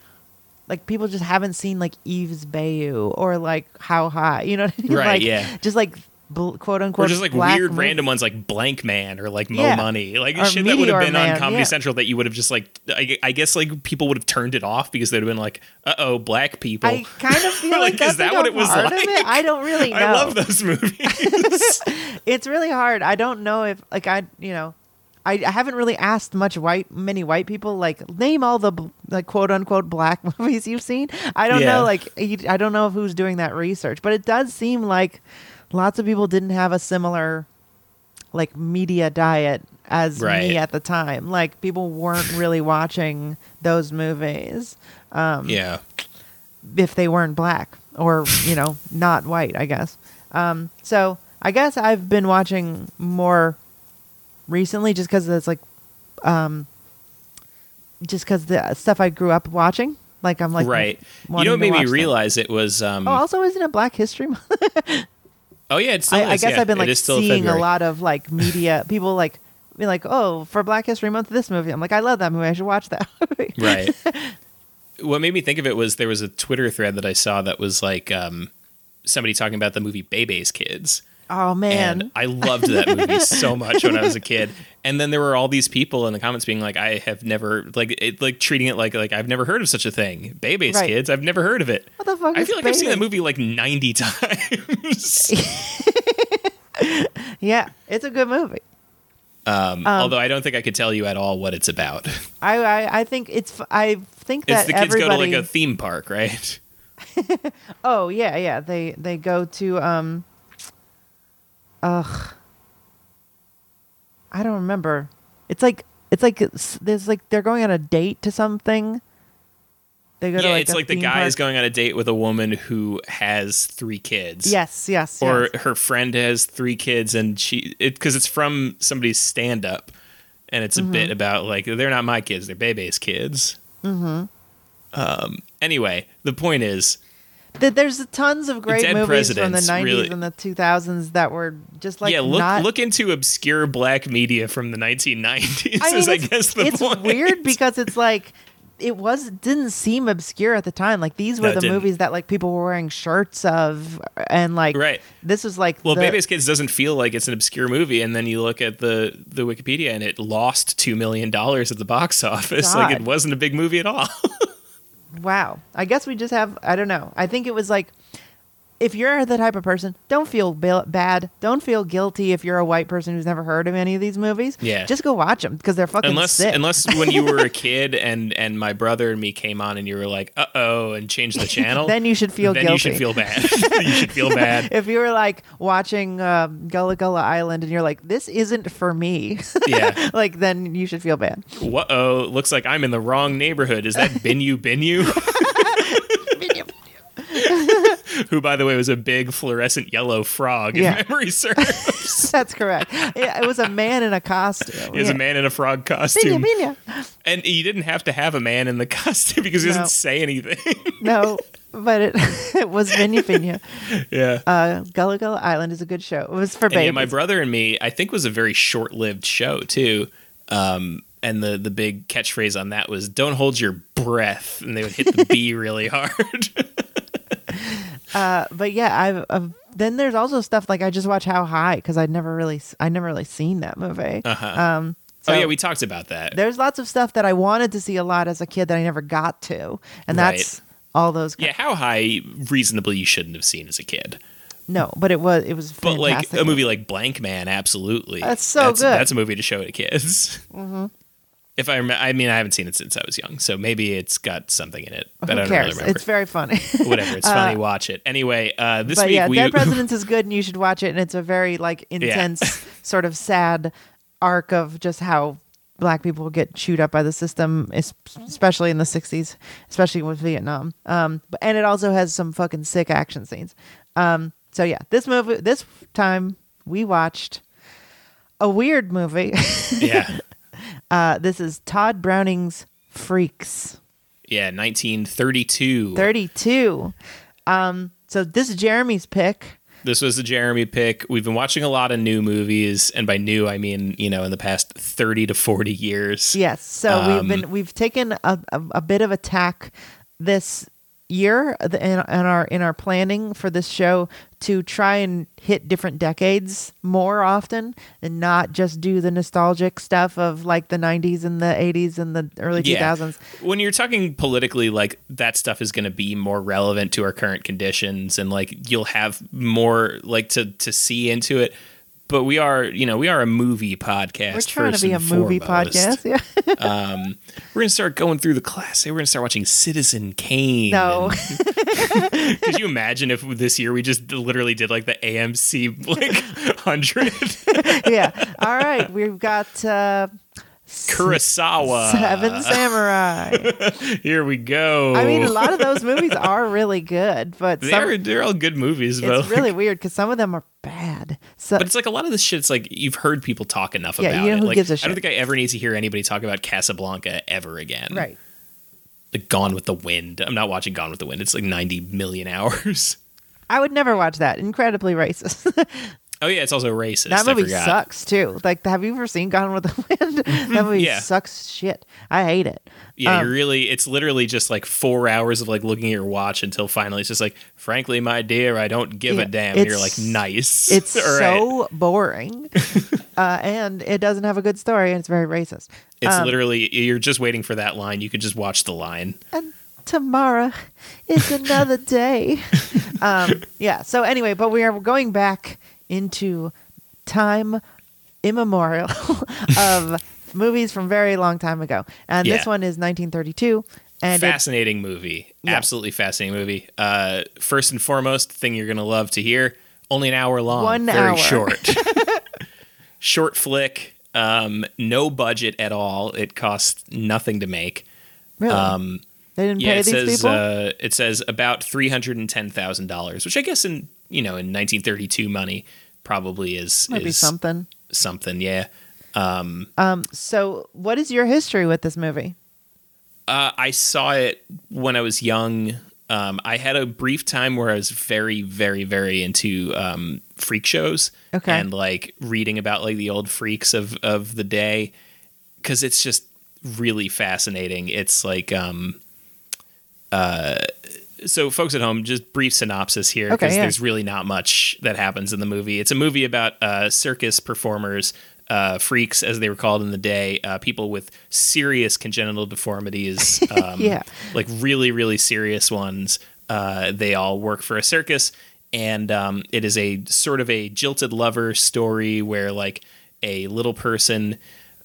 like people just haven't seen like Eve's Bayou or like How High, you know what I mean? Right, Like, yeah. Just like bl- quote unquote or just like weird random ones like Blank Man or like Mo Yeah. Money, like Or shit that would have been Man, on Comedy yeah. Central that you would have just like I, I guess like people would have turned it off because they'd have been like, uh oh, black people. I kind of feel like, Like, that's is that what it was like? it. I don't really know. I love those movies. it's really hard. I don't know if like I you know, I, I haven't really asked much white many white people like name all the like quote unquote black movies you've seen. I don't Yeah. know like I don't know who's doing that research, but it does seem like lots of people didn't have a similar like media diet as Right. me at the time. Like people weren't really watching those movies Um, yeah. if they weren't black or you know not white i guess um, so i guess i've been watching more recently just because it's like um, just because the stuff i grew up watching like i'm like right. You know what made me realize it was um oh also isn't it black history month Oh yeah, it's still I, I guess yeah. i've been like seeing a lot of like media people like be like oh for black history month this movie i'm like i love that movie i should watch that movie right. What made me think of it was there was a Twitter thread that I saw that was like um, somebody talking about the movie Bebe's Kids. Oh man And I loved that movie so much when I was a kid. And then there were all these people in the comments being like, "I have never like it, like treating it like like I've never heard of such a thing. Bebe's Right. Kids, I've never heard of it. what the fuck I feel like I've seen that movie like ninety times. yeah it's a good movie Um, although I don't think I could tell you at all what it's about. I, I I think it's I think that It's the kids everybody. go to like a theme park, right? oh yeah, yeah. They they go to um. Ugh. I don't remember. It's like it's like it's, there's like they're going on a date to something. They go to yeah, like it's like the guy is going on a date with a woman who has three kids. Yes, yes, or yes. her friend has three kids and she it because it's from somebody's stand up and it's a Mm-hmm. bit about like they're not my kids they're bebe's kids mm-hmm. um anyway the point is There's tons of great Dead movies from the 90s really- and the 2000s that were just like yeah look not look into obscure black media from the 1990s I mean, is i it's, guess the it's point. weird because it's like it was didn't seem obscure at the time. Like these were No, the movies that like people were wearing shirts of, and like Right. this was like well the, bebe's kids doesn't feel like it's an obscure movie and then you look at the the wikipedia and it lost two million dollars at the box office. Like it wasn't a big movie at all wow. I guess we just have I don't know. I think it was like if you're the type of person, don't feel bad. Don't feel guilty if you're a white person who's never heard of any of these movies. Yeah. just go watch them because they're fucking unless sick. unless when you were a kid and and my brother and me came on and you were like uh oh and changed the channel then you should feel then guilty. you should feel bad you should feel bad if you were like watching um, Gullah Gullah Island and you're like, this isn't for me, yeah like then you should feel bad. what oh looks like i'm in the wrong neighborhood is that Binyah Binyah who by the way was a big fluorescent yellow frog Yeah. if memory serves That's correct. It, it was a man in a costume. he was Yeah. a man in a frog costume Binyah. and you didn't have to have a man in the costume because he No. doesn't say anything No, but it it was Binyah yeah Uh, Gullah Gullah Island is a good show. It was for And yeah, babies. my brother and me, I think was a very short-lived show too. Um, and the the big catchphrase on that was "Don't hold your breath," and they would hit the B really hard. Uh, but yeah, I've, I've then there's also stuff like I just watch How High because I'd never really I'd never really seen that movie. Uh-huh. Um, oh yeah, we talked about that. there's lots of stuff that I wanted to see a lot as a kid that I never got to, and Right. that's all those. Yeah, how high reasonably you shouldn't have seen as a kid, No, but it was it was but like a movie like Blank Man, absolutely. That's so good. That's a movie to show to kids. Mm-hmm. If I, rem- I mean, I haven't seen it since I was young, so maybe it's got something in it, but Who I don't cares? really remember. It's very funny. Whatever, it's funny. Watch it anyway. Uh, this but week yeah, we Dead Presidents is good, and you should watch it. And it's a very like intense, sort of sad arc of just how black people get chewed up by the system, especially in the '60s, especially with Vietnam. Um, but, and it also has some fucking sick action scenes. Um, so yeah, this movie, this time we watched a weird movie. yeah. uh, this is Tod Browning's Freaks. Yeah, 1932. 32. Um, so this is Jeremy's pick. This was a Jeremy pick. We've been watching a lot of new movies, and by new I mean you know in the past thirty to forty years. Yes. So we've Um, been we've taken a, a, a bit of attack this year uh, th- in, in our in our planning for this show to try and hit different decades more often and not just do the nostalgic stuff of like the 90s and the 80s and the early 2000s. When you're talking politically, like that stuff is going to be more relevant to our current conditions, and like you'll have more like to to see into it. But we are, you know, we are a movie podcast. We're trying to be a movie foremost. podcast. Yeah. Um, we're gonna start going through the class. We're gonna start watching Citizen Kane. No. and- could you imagine if this year we just literally did like the AMC like hundred yeah. All right. We've got uh Kurosawa? Seven Samurai. Here we go. I mean, a lot of those movies are really good, but some, they're they're all good movies, but it's really weird because some of them are bad. So But it's like a lot of this shit's like you've heard people talk enough Yeah, about you know it. who like, gives a I don't think I ever need to hear anybody talk about Casablanca ever again. right. Like Gone with the Wind. I'm not watching Gone with the Wind. It's like 90 million hours. I would never watch that. Incredibly racist. Oh yeah, it's also racist. that movie sucks too. Like, have you ever seen Gone with the Wind? that movie Yeah. sucks shit. I hate it. Yeah, Um, you're really. It's literally just like four hours of like looking at your watch until finally it's just like, frankly, my dear, I don't give Yeah, a damn. And you're like, nice. It's All right. so boring, uh, and it doesn't have a good story, and it's very racist. It's um, literally you're just waiting for that line. You could just watch the line. and tomorrow is another day. um, yeah. So anyway, but we are going back into time immemorial of movies from very long time ago, and this one is 1932, and it, fascinating movie. Yeah. Absolutely fascinating movie. Uh, first and foremost, thing you're gonna love to hear. Only an hour long. One very hour. short. short flick. Um, no budget at all. It cost nothing to make. really Um, they didn't yeah, pay it these says people. uh, it says about three hundred and ten thousand dollars, which I guess in you know in 1932 money probably is Might be is something. something. Yeah. Um. So, what is your history with this movie? Uh, I saw it when I was young. Um, I had a brief time where I was very, very, very into um, freak shows Okay. and like reading about like the old freaks of of the day because it's just really fascinating. It's like um, uh, so folks at home, just brief synopsis here Okay, because yeah. there's really not much that happens in the movie. It's a movie about uh, circus performers, uh, freaks as they were called in the day, uh, people with serious congenital deformities, um, Yeah. like really, really serious ones. Uh, they all work for a circus, and um, it is a sort of a jilted lover story where like a little person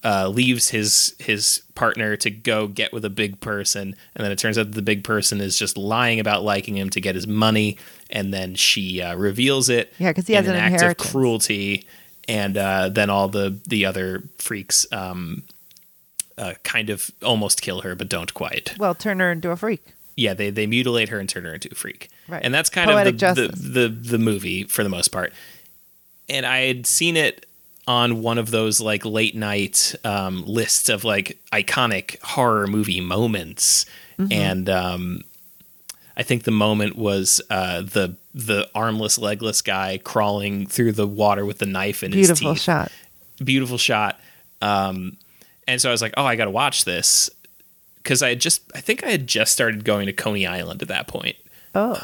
uh, leaves his his partner to go get with a big person, and then it turns out that the big person is just lying about liking him to get his money, and then she uh, reveals it. Yeah, because he has an act of cruelty, and uh, then all the the other freaks um, uh, kind of almost kill her, but don't quite. Well, turn her into a freak. Yeah, they they mutilate her and turn her into a freak, Right. and that's kind Poetic of the, the the the movie for the most part. And I had seen it on one of those like late night um, lists of like iconic horror movie moments, Mm-hmm. and um, I think the moment was uh, the the armless, legless guy crawling through the water with the knife in his Beautiful teeth shot. beautiful shot. Um, and so I was like, oh, I got to watch this because I had just, I think I had just started going to Coney Island at that point Oh,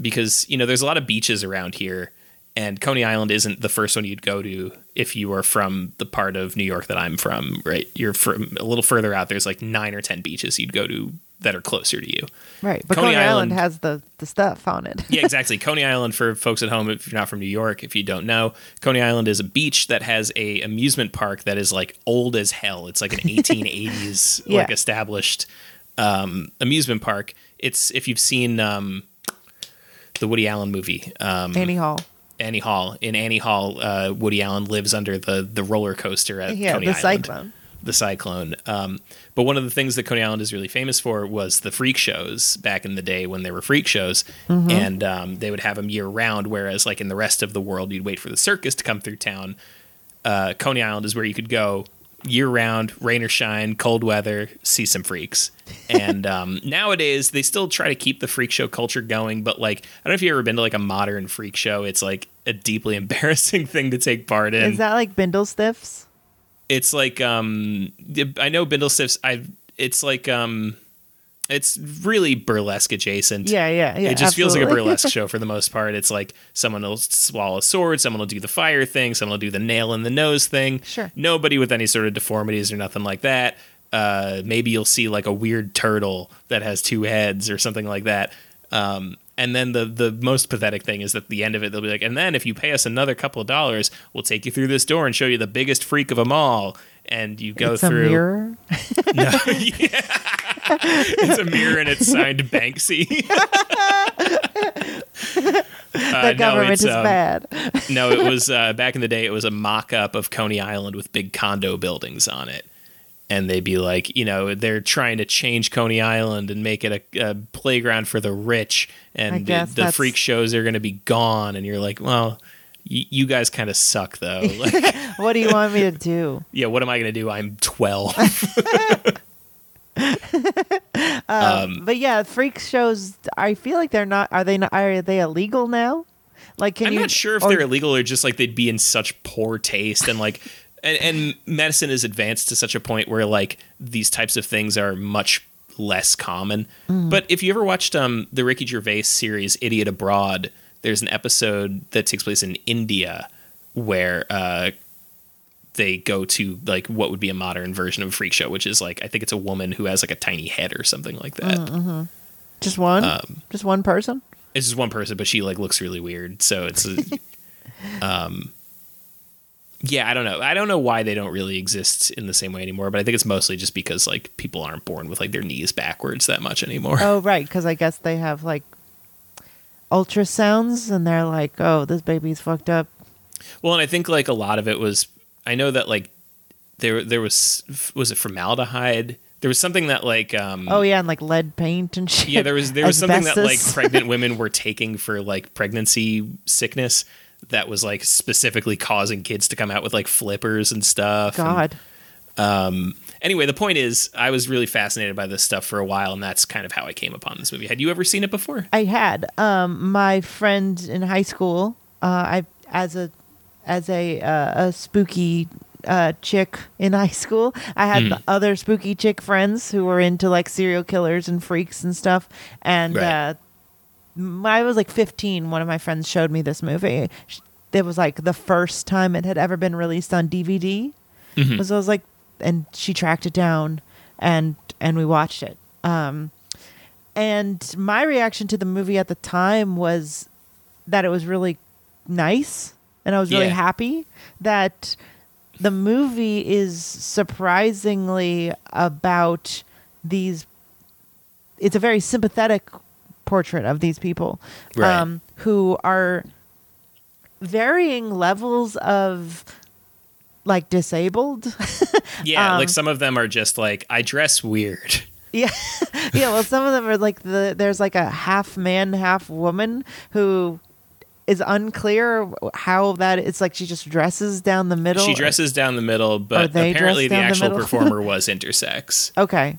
because you know there's a lot of beaches around here, and Coney Island isn't the first one you'd go to if you are from the part of New York that I'm from. Right, you're from a little further out. There's like nine or ten beaches you'd go to that are closer to you. right. But Coney Coney, Island, Island- has the the stuff on it. yeah, exactly. Coney Island for folks at home, if you're not from New York, if you don't know, Coney Island is a beach that has a amusement park that is like old as hell. It's like an 1880s Yeah. like established um, amusement park. It's if you've seen um, the Woody Allen movie um, Annie Hall. Annie Hall. In Annie Hall, uh, Woody Allen lives under the the roller coaster at Yeah, Coney the Island cyclone. the cyclone. Um, but one of the things that Coney Island is really famous for was the freak shows back in the day when there were freak shows, Mm-hmm. and um, they would have them year round. Whereas, like in the rest of the world, you'd wait for the circus to come through town. Uh, Coney Island is where you could go year round, rain or shine, cold weather, see some freaks. And um, nowadays, they still try to keep the freak show culture going, but like, I don't know if you've ever been to like a modern freak show. It's like a deeply embarrassing thing to take part in. Is that like Bindle Stiffs? it's like um, I know Bindle Stiffs. I it's like um, it's really burlesque adjacent. Yeah, yeah, yeah. it just feels like a burlesque show for the most part. It's like someone will swallow a sword, someone will do the fire thing, someone will do the nail in the nose thing. Sure. Nobody with any sort of deformities or nothing like that. Uh, maybe you'll see like a weird turtle that has two heads or something like that. Um, and then the the most pathetic thing is that at the end of it they'll be like, and then if you pay us another couple of dollars, we'll take you through this door and show you the biggest freak of them all. And you go it's a through. mirror. No, yeah. it's a mirror and it's signed Banksy. the Uh, no, government it's, is um, bad. no, it was uh, back in the day. It was a mock-up of Coney Island with big condo buildings on it, and they'd be like, you know, they're trying to change Coney Island and make it a, a playground for the rich, and the, the freak shows are going to be gone. And you're like, well, you guys kind of suck though. Like, what do you want me to do? yeah, what am I going to do? I'm 12. But yeah, freak shows. I feel like they're not. Are they not? Are they illegal now? Like, can you I'm you? not sure if or- they're illegal or just like they'd be in such poor taste and like and, and medicine is advanced to such a point where like these types of things are much less common. Mm. But if you ever watched um the Ricky Gervais series Idiot Abroad, there's an episode that takes place in India where uh they go to like what would be a modern version of a freak show, which is like I think it's a woman who has like a tiny head or something like that. Mm, Just one. Um, just one person. it's just one person, but she like looks really weird. So it's, a, um, yeah, I don't know. I don't know why they don't really exist in the same way anymore. But I think it's mostly just because like people aren't born with like their knees backwards that much anymore. Oh, right. Because I guess they have like ultrasounds, and they're like, "Oh, this baby's fucked up." Well, and I think like a lot of it was. I know that like there there was was it formaldehyde. There was something that like um Oh yeah, and like lead paint and shit. yeah there was there was something that like pregnant women were taking for like pregnancy sickness that was like specifically causing kids to come out with like flippers and stuff. and- God. Anyway, the point is, I was really fascinated by this stuff for a while, and that's kind of how I came upon this movie. Had you ever seen it before? I had um my friend in high school. Uh, I as a as a uh, a spooky uh, chick in high school. I had the other spooky chick friends who were into like serial killers and freaks and stuff. And Right. uh, I was like 15. One of my friends showed me this movie. It was like the first time it had ever been released on DVD. Mhm. So I was like, and she tracked it down, and and we watched it. Um, and my reaction to the movie at the time was that it was really nice, and I was really Yeah. happy that the movie is surprisingly about these. It's a very sympathetic portrait of these people Right. um, who are varying levels of like disabled. Yeah, Um, like some of them are just like I dress weird. Yeah, yeah. Well, some of them are like the there's like a half man, half woman who is unclear how that it's like she just dresses down the middle. She dresses down the middle, but apparently the down the actual performer was intersex. Okay.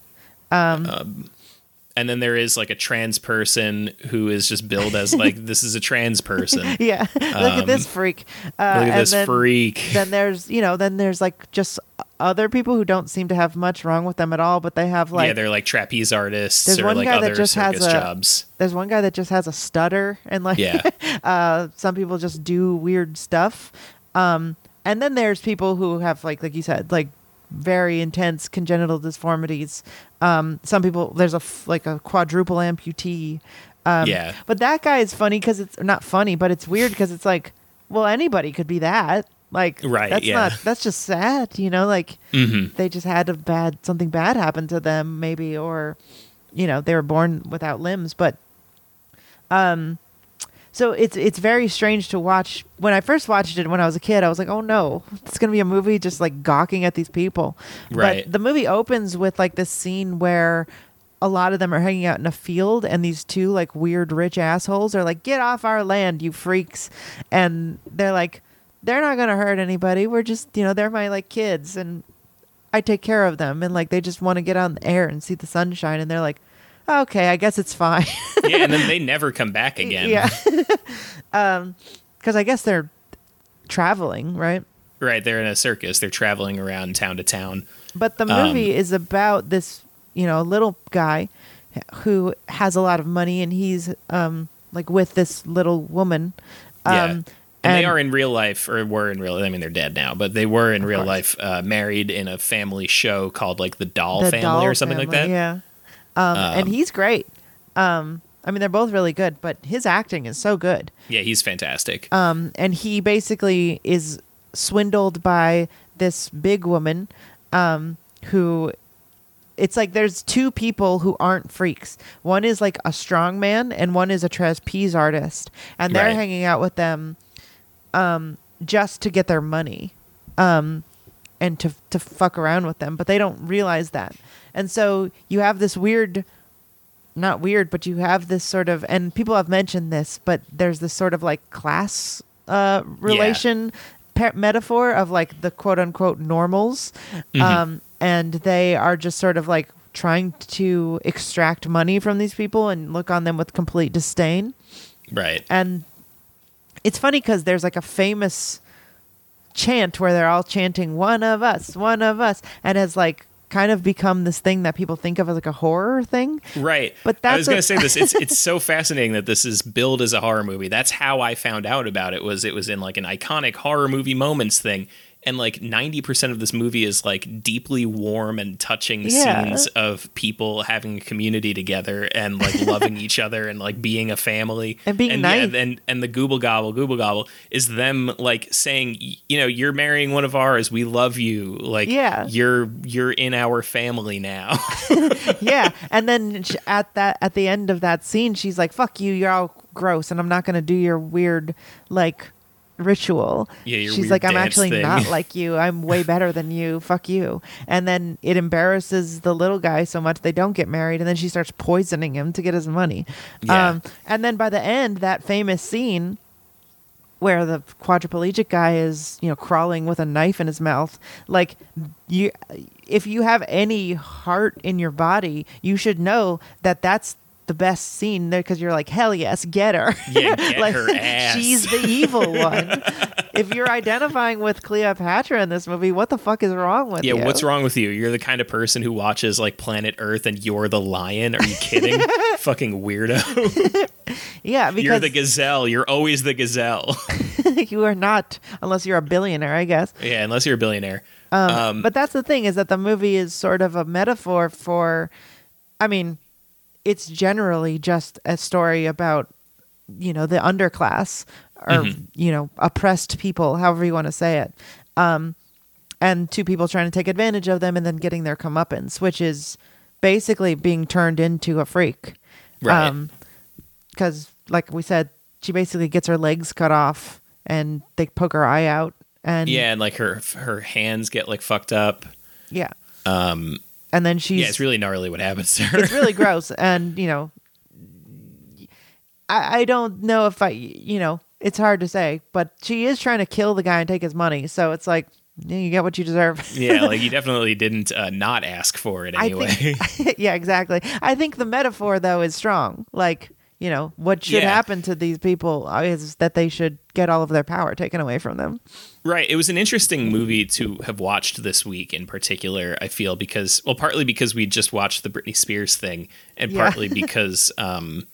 And then there is like a trans person who is just billed as like this is a trans person. Yeah. Look at this freak. Uh, Look at and this then, freak. Then there's you know then there's like just other people who don't seem to have much wrong with them at all, but they have like yeah, they're like trapeze artists There's or one like guy that just has a- jobs. there's one guy that just has a stutter and like Yeah. uh some people just do weird stuff um and then there's people who have like like you said like very intense congenital disformities um some people there's a f- like a quadruple amputee. Um Yeah. but that guy is funny because it's not funny but it's weird because it's like well anybody could be that. Like Right, that's yeah. not that's just sad you know like hmm they just had a bad something bad happen to them maybe or you know they were born without limbs. But um so it's it's very strange to watch. When i first watched it when i was a kid i was like oh no it's going to be a movie just like gawking at these people. Right. but the movie opens with like this scene where a lot of them are hanging out in a field and these two like weird rich assholes are like get off our land you freaks. And they're like they're not going to hurt anybody. We're just you know they're my like kids and I take care of them. And like they just want to get on the air and see the sunshine and they're like, okay, I guess it's fine. yeah, and then they never come back again. yeah. um, because I guess they're traveling, right? Right, they're in a circus. They're traveling around town to town. But the Um, movie is about this, you know, little guy who has a lot of money and he's um like with this little woman. Um yeah. And, they are in real life, or were in real. I mean, they're dead now, but they were in real course. life uh, married in a family show called like the Doll the Family doll or something like that. Yeah. Um, and Um, he's great. Um I mean they're both really good, but his acting is so good. Yeah, he's fantastic. um, and he basically is swindled by this big woman um, who it's like there's two people who aren't freaks one is like a strong man and one is a trapeze artist and they're Right. hanging out with them um, just to get their money um, and to to fuck around with them but they don't realize that and so you have this weird not weird, but you have this sort of, and people have mentioned this, but there's this sort of like class uh, relation pa- metaphor of like the quote unquote normals. Um, and they are just sort of like trying to extract money from these people and look on them with complete disdain. right. And it's funny because there's like a famous chant where they're all chanting "one of us, one of us," and has like kind of become this thing that people think of as like a horror thing. Right. But I was that's going to say this. It's it's so fascinating that this is billed as a horror movie. That's how I found out about it. Was it was in like an iconic horror movie moments thing, and like ninety percent of this movie is like deeply warm and touching Yeah. scenes of people having a community together and like loving each other and like being a family And being and, nice. Yeah, and and the gooble gobble gooble gobble is them like saying, you know, you're marrying one of ours. We love you. Like Yeah. you're you're in our family now. yeah, and then at that at the end of that scene, she's like, "Fuck you, you're all gross, and I'm not gonna do your weird like ritual." Yeah, she's like, "I'm actually thing." not like you. I'm way better than you. Fuck you." And then it embarrasses the little guy so much they don't get married, and then she starts poisoning him to get his money. Yeah. Um, and then by the end, that famous scene where the quadriplegic guy is, you know, crawling with a knife in his mouth. Like you if you have any heart in your body, you should know that that's the best scene there because you're like, hell yes, get her. Yeah, get like, her ass. She's the evil one. if you're identifying with Cleopatra in this movie, what the fuck is wrong with Yeah, you? Yeah, what's wrong with you? You're the kind of person who watches like Planet Earth and you're the lion. Are you kidding? Fucking weirdo. Yeah, because You're the gazelle. You're always the gazelle. you are not, unless you're a billionaire, I guess. yeah, unless you're a billionaire. Um, but that's the thing is that the movie is sort of a metaphor for i mean it's generally just a story about you know the underclass or you know oppressed people however you want to say it um and two people trying to take advantage of them and then getting their comeuppance which is basically being turned into a freak Right. because like we said she basically gets her legs cut off and they poke her eye out and yeah, and like her her hands get like fucked up. yeah Um, and then she's yeah, it's really gnarly what happens to her. it's really gross. And you know I, I don't know if i you know it's hard to say but she is trying to kill the guy and take his money. So it's like yeah, you get what you deserve. Yeah, like you definitely didn't uh, not ask for it I anyway. think, yeah exactly. I think the metaphor though is strong. Like you know what should Yeah. happen to these people is that they should get all of their power taken away from them Right. It was an interesting movie to have watched this week in particular, I feel, because, well, partly because we just watched the Britney Spears thing, and Yeah. partly because um,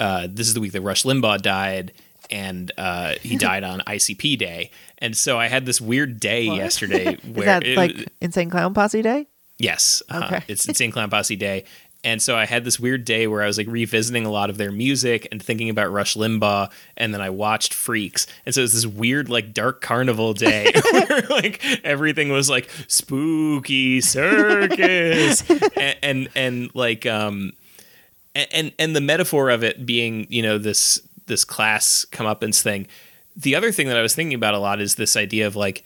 uh, this is the week that Rush Limbaugh died, and uh, he died on ICP Day. And so I had this weird day What? yesterday is where. that it- like insane clown posse day Yes, uh, Okay. it's Insane Clown Posse Day, and so I had this weird day where I was like revisiting a lot of their music and thinking about Rush Limbaugh, and then I watched Freaks, and so it was this weird like dark carnival day where like everything was like spooky circus, and, and and like um and, and and the metaphor of it being you know this this class comeuppance thing. The other thing that I was thinking about a lot is this idea of like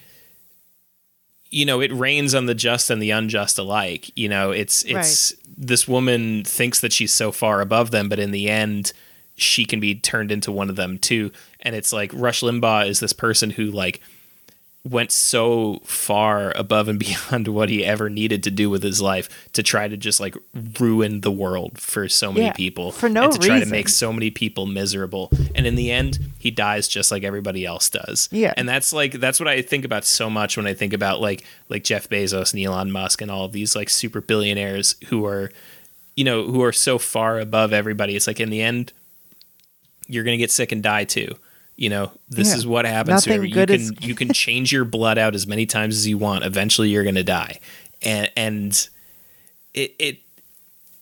you know it rains on the just and the unjust alike. You know it's it's this woman thinks that she's so far above them but in the end she can be turned into one of them too. And it's like rush limbaugh is this person who like went so far above and beyond what he ever needed to do with his life to try to just like ruin the world for so many Yeah, people for no and to try to make so many people miserable. And in the end he dies just like everybody else does. Yeah. and that's like that's what i think about so much when i think about like like jeff bezos and elon musk and all of these like super billionaires who are you know who are so far above everybody. It's like in the end you're gonna get sick and die too you know this Yeah. is what happens to every- you can is- you can change your blood out as many times as you want eventually you're gonna die and and it it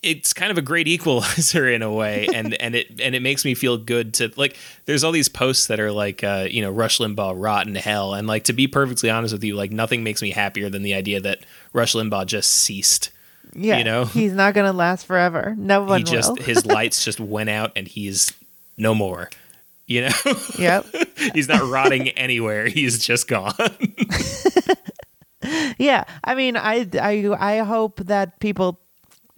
it's kind of a great equalizer in a way and and it and it makes me feel good to like there's all these posts that are like uh you know rush limbaugh rot in hell and like to be perfectly honest with you like nothing makes me happier than the idea that rush limbaugh just ceased Yeah, you know? he's not gonna last forever. No one he just will. his lights just went out and he's no more you know yep. he's not rotting anywhere he's just gone Yeah, I mean, I, I, I hope that people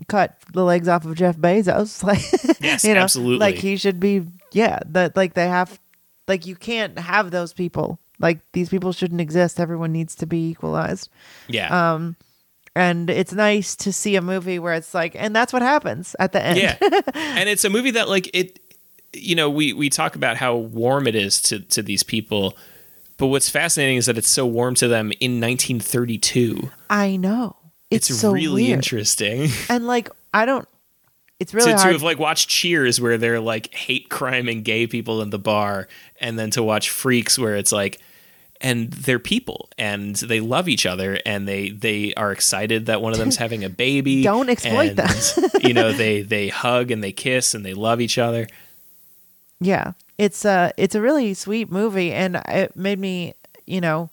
cut the legs off of Jeff Bezos. Like, Yes, you know, absolutely. Like he should be. Yeah, that like they have, like you can't have those people. Like these people shouldn't exist. Everyone needs to be equalized. yeah Um, And it's nice to see a movie where it's like, and that's what happens at the end. yeah and it's a movie that like it you know we we talk about how warm it is to to these people but what's fascinating is that it's so warm to them in 1932 I know. It's, it's, so really weird. interesting And like, I don't. It's really to, to have like watched cheers where they're like hate crime and gay people in the bar and then to watch freaks where it's like and they're people and they love each other and they they are excited that one of them's having a baby Don't exploit and, that. you know they they hug and they kiss and they love each other Yeah, it's a it's a really sweet movie, and it made me, you know,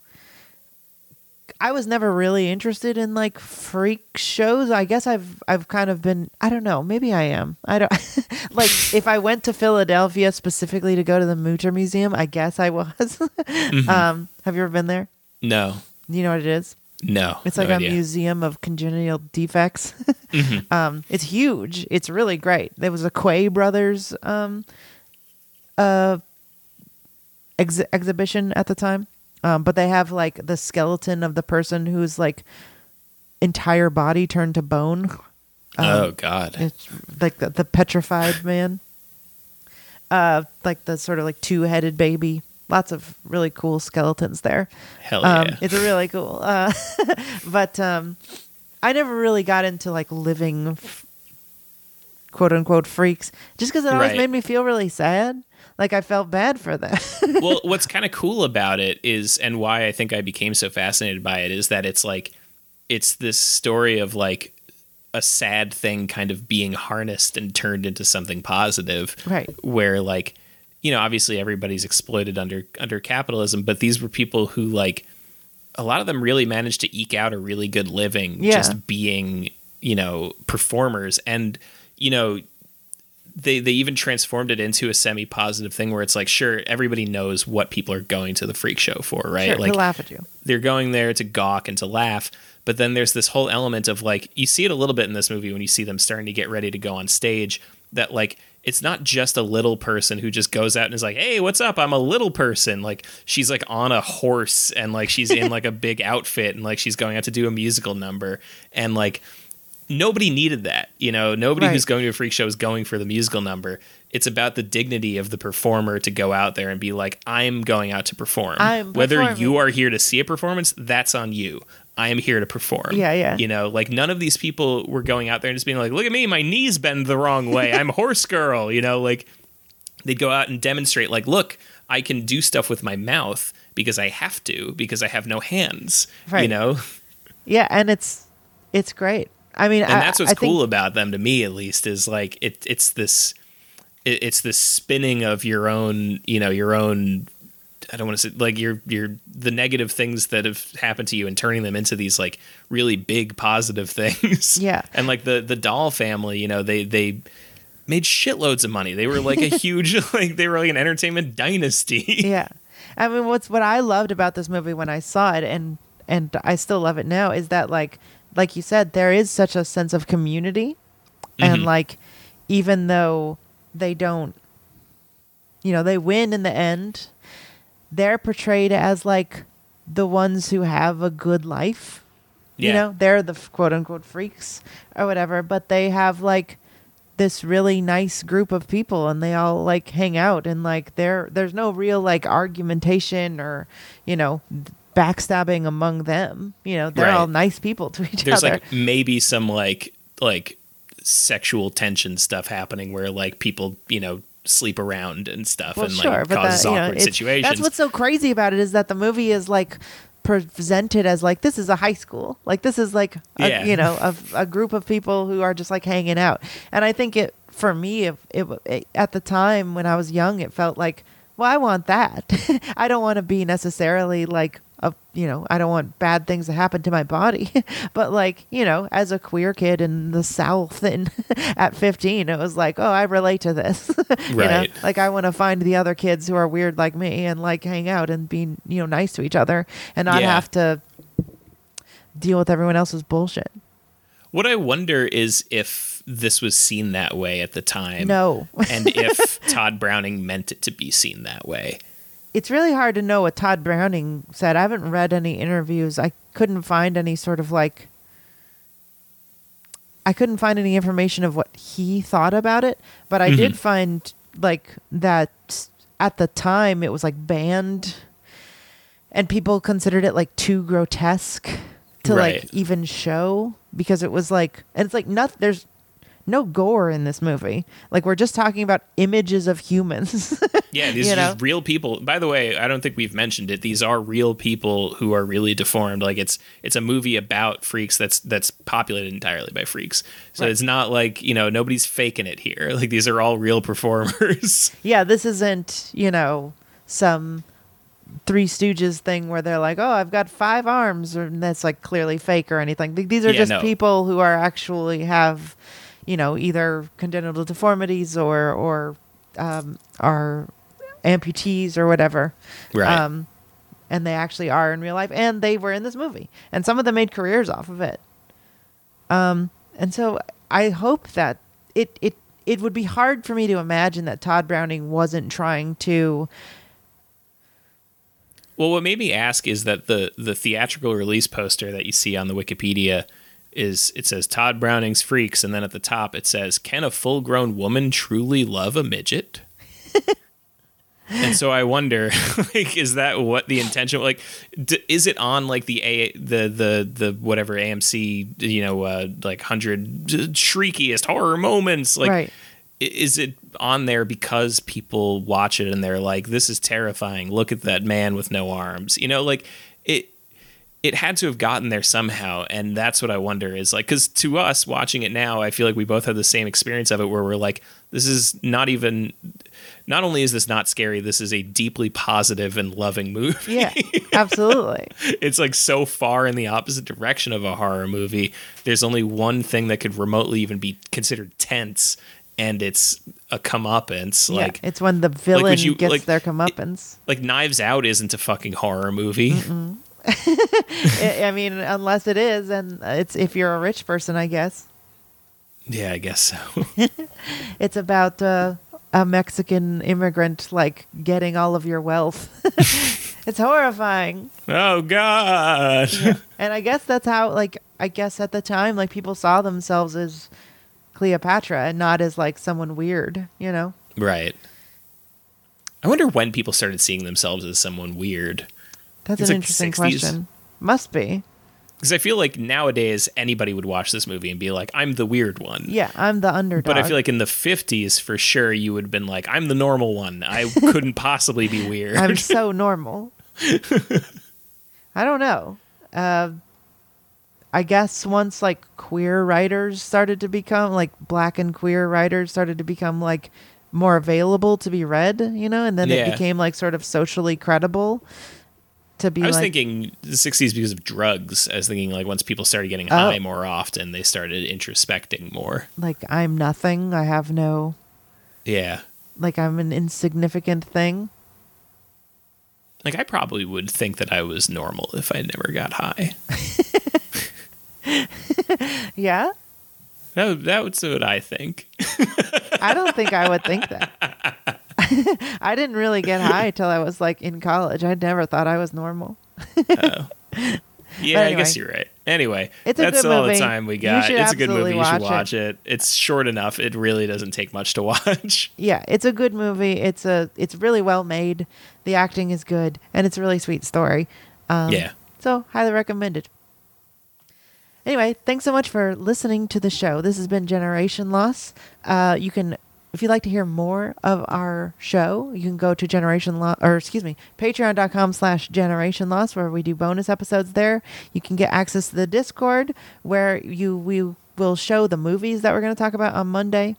I was never really interested in like freak shows. I guess I've I've kind of been. I don't know. Maybe I am. I don't like if I went to Philadelphia specifically to go to the Mütter Museum. I guess I was. Mm-hmm. um, have you ever been there? no You know what it is? no It's no like a idea. museum of congenital defects. Mm-hmm. um, it's huge. It's really great. There was a Quay Brothers um, uh, ex- exhibition at the time, um, but they have like the skeleton of the person whose like entire body turned to bone. oh god It's like the, the petrified man. Uh, like the sort of like two headed baby. Lots of really cool skeletons there. hell yeah Um, it's really cool. Uh, but um, I never really got into like living, quote unquote, freaks, just because it always Right. made me feel really sad. Like I felt bad for them. well, what's kind of cool about it is, and why I think I became so fascinated by it is that it's like, it's this story of like a sad thing kind of being harnessed and turned into something positive. Right. Where like, you know, obviously everybody's exploited under under capitalism, but these were people who like, a lot of them really managed to eke out a really good living Yeah. just being, you know, performers and you know they they even transformed it into a semi positive thing where it's like sure everybody knows what people are going to the freak show for right? Sure, like to laugh at you. they're going there to gawk and to laugh but then there's this whole element of like you see it a little bit in this movie when you see them starting to get ready to go on stage that like it's not just a little person who just goes out and is like hey what's up? I'm a little person. Like she's like on a horse and like she's in like a big outfit and like she's going out to do a musical number. And like nobody needed that. You know, nobody Right. who's going to a freak show is going for the musical number. It's about the dignity of the performer to go out there and be like, I'm going out to perform. I'm Whether performing. you are here to see a performance, that's on you. I am here to perform. Yeah, yeah. You know, like none of these people were going out there and just being like, look at me, my knees bend the wrong way. I'm horse girl. You know, like they'd go out and demonstrate, like, look, I can do stuff with my mouth because I have to, because I have no hands. Right. You know? Yeah, and it's it's great. I mean, and I, that's what's I think- cool about them to me at least is like it it's this it, it's this spinning of your own you know your own I don't want to say like your your the negative things that have happened to you and turning them into these like really big positive things. Yeah. And like the the doll family, you know, they they made shitloads of money. They were like a huge like they were like an entertainment dynasty. yeah i mean what's what i loved about this movie when i saw it and and i still love it now is that like like you said there is such a sense of community and Mhm. like even though they don't you know they win in the end they're portrayed as like the ones who have a good life. Yeah. You know, they're the quote unquote freaks or whatever, but they have like this really nice group of people and they all like hang out and like there there's no real like argumentation or, you know, backstabbing among them. You know, they're Right. all nice people to each There's other. There's like maybe some like like sexual tension stuff happening where like people you know sleep around and stuff well, and like causes that, you know, awkward situations. That's what's so crazy about it is that the movie is like presented as like this is a high school, like this is like a, Yeah. you know a, a group of people who are just like hanging out, and I think it for me it, it, it at the time when I was young it felt like well I want that I don't want to be necessarily like a you know I don't want bad things to happen to my body, but like you know as a queer kid in the South and at 15 it was like oh I relate to this, you know Right. like I want to find the other kids who are weird like me and like hang out and be you know nice to each other and not Yeah. have to deal with everyone else's bullshit. What I wonder is if this was seen that way at the time. No. and if Tod Browning meant it to be seen that way. It's really hard to know what Tod Browning said. I haven't read any interviews. I couldn't find any sort of like I couldn't find any information of what he thought about it, but I did mm-hmm. find like that at the time it was like banned and people considered it like too grotesque to Right. like even show because it was like and it's like nothing there's no gore in this movie. Like we're just talking about images of humans. Yeah, these You are know? real people. By the way, I don't think we've mentioned it. These are real people who are really deformed. Like it's it's a movie about freaks that's that's populated entirely by freaks. So Right. it's not like, you know, nobody's faking it here. Like these are all real performers. yeah, this isn't, you know, some Three Stooges thing where they're like, "Oh, I've got five arms," or that's like clearly fake or anything. These are Yeah, just no. people who are actually have, you know, either congenital deformities or or um, are amputees or whatever. Right. Um, and they actually are in real life, and they were in this movie, and some of them made careers off of it. Um, and so I hope that it it it would be hard for me to imagine that Tod Browning wasn't trying to. Well, what made me ask is that the the theatrical release poster that you see on the Wikipedia is it says Tod Browning's Freaks, and then at the top it says, "Can a full grown woman truly love a midget?" and so I wonder, like, is that what the intention? Like, d- is it on like the a the the the whatever AMC you know uh, like hundred shriekiest horror moments? Like, Right. is it on there because people watch it and they're like this is terrifying look at that man with no arms you know like it it had to have gotten there somehow and that's what i wonder is like because to us watching it now i feel like we both have the same experience of it where we're like this is not even not only is this not scary this is a deeply positive and loving movie Yeah, absolutely. it's like so far in the opposite direction of a horror movie. There's only one thing that could remotely even be considered tense, and it's a comeuppance. yeah, Like, it's when the villain you- gets like, their comeuppance. like Knives Out isn't a fucking horror movie. I I mean, unless it is, and it's if you're a rich person, I guess. Yeah, I guess so. It's about uh, a Mexican immigrant like getting all of your wealth. it's horrifying. oh God. And I guess that's how like I guess at the time like people saw themselves as Cleopatra and not as like someone weird, you know? Right. I wonder when people started seeing themselves as someone weird. That's It's an like interesting 60s. question. Must be. Because I feel like nowadays anybody would watch this movie and be like, "I'm the weird one." Yeah, I'm the underdog. But I feel like in the 50s, for sure, you would have been like, I'm the normal one. I couldn't possibly be weird. I'm so normal. I don't know. Uh, I guess once like queer writers started to become like black and queer writers started to become like more available to be read, you know, and then Yeah. it became like sort of socially credible to be I was like thinking the 60s because of drugs. I was thinking like once people started getting Oh. high more often, they started introspecting more. like I'm nothing. I have no Yeah. like I'm an insignificant thing. Like I probably would think that I was normal if I never got high. Yeah? That, would that's what I think. I don't think I would think that. I didn't really get high till I was like in college. I never thought I was normal. Yeah, I guess you're right. Anyway, It's a that's all movie. the time we got. It's a good movie. You should watch watch it. It's short enough. It really doesn't take much to watch. Yeah, it's a good movie. It's a it's really well made. The acting is good, and it's a really sweet story. Um, yeah. So highly recommended. Anyway, thanks so much for listening to the show. This has been Generation Loss. Uh, you can, if you'd like to hear more of our show, you can go to Generation Loss, or excuse me, patreon.com slash Generation Loss, where we do bonus episodes there. You can get access to the Discord, where you we will show the movies that we're going to talk about on Monday.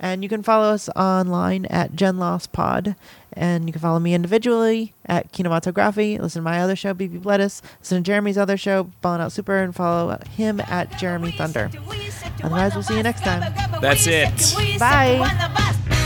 And you can follow us online at Gen Lost Pod. And you can follow me individually at Kinematography. Listen to my other show, BB Lettuce. Listen to Jeremy's other show, Ballin' Out Super. And follow him at Jeremy Thunder. Otherwise, we'll see you next time. That's it. Bye.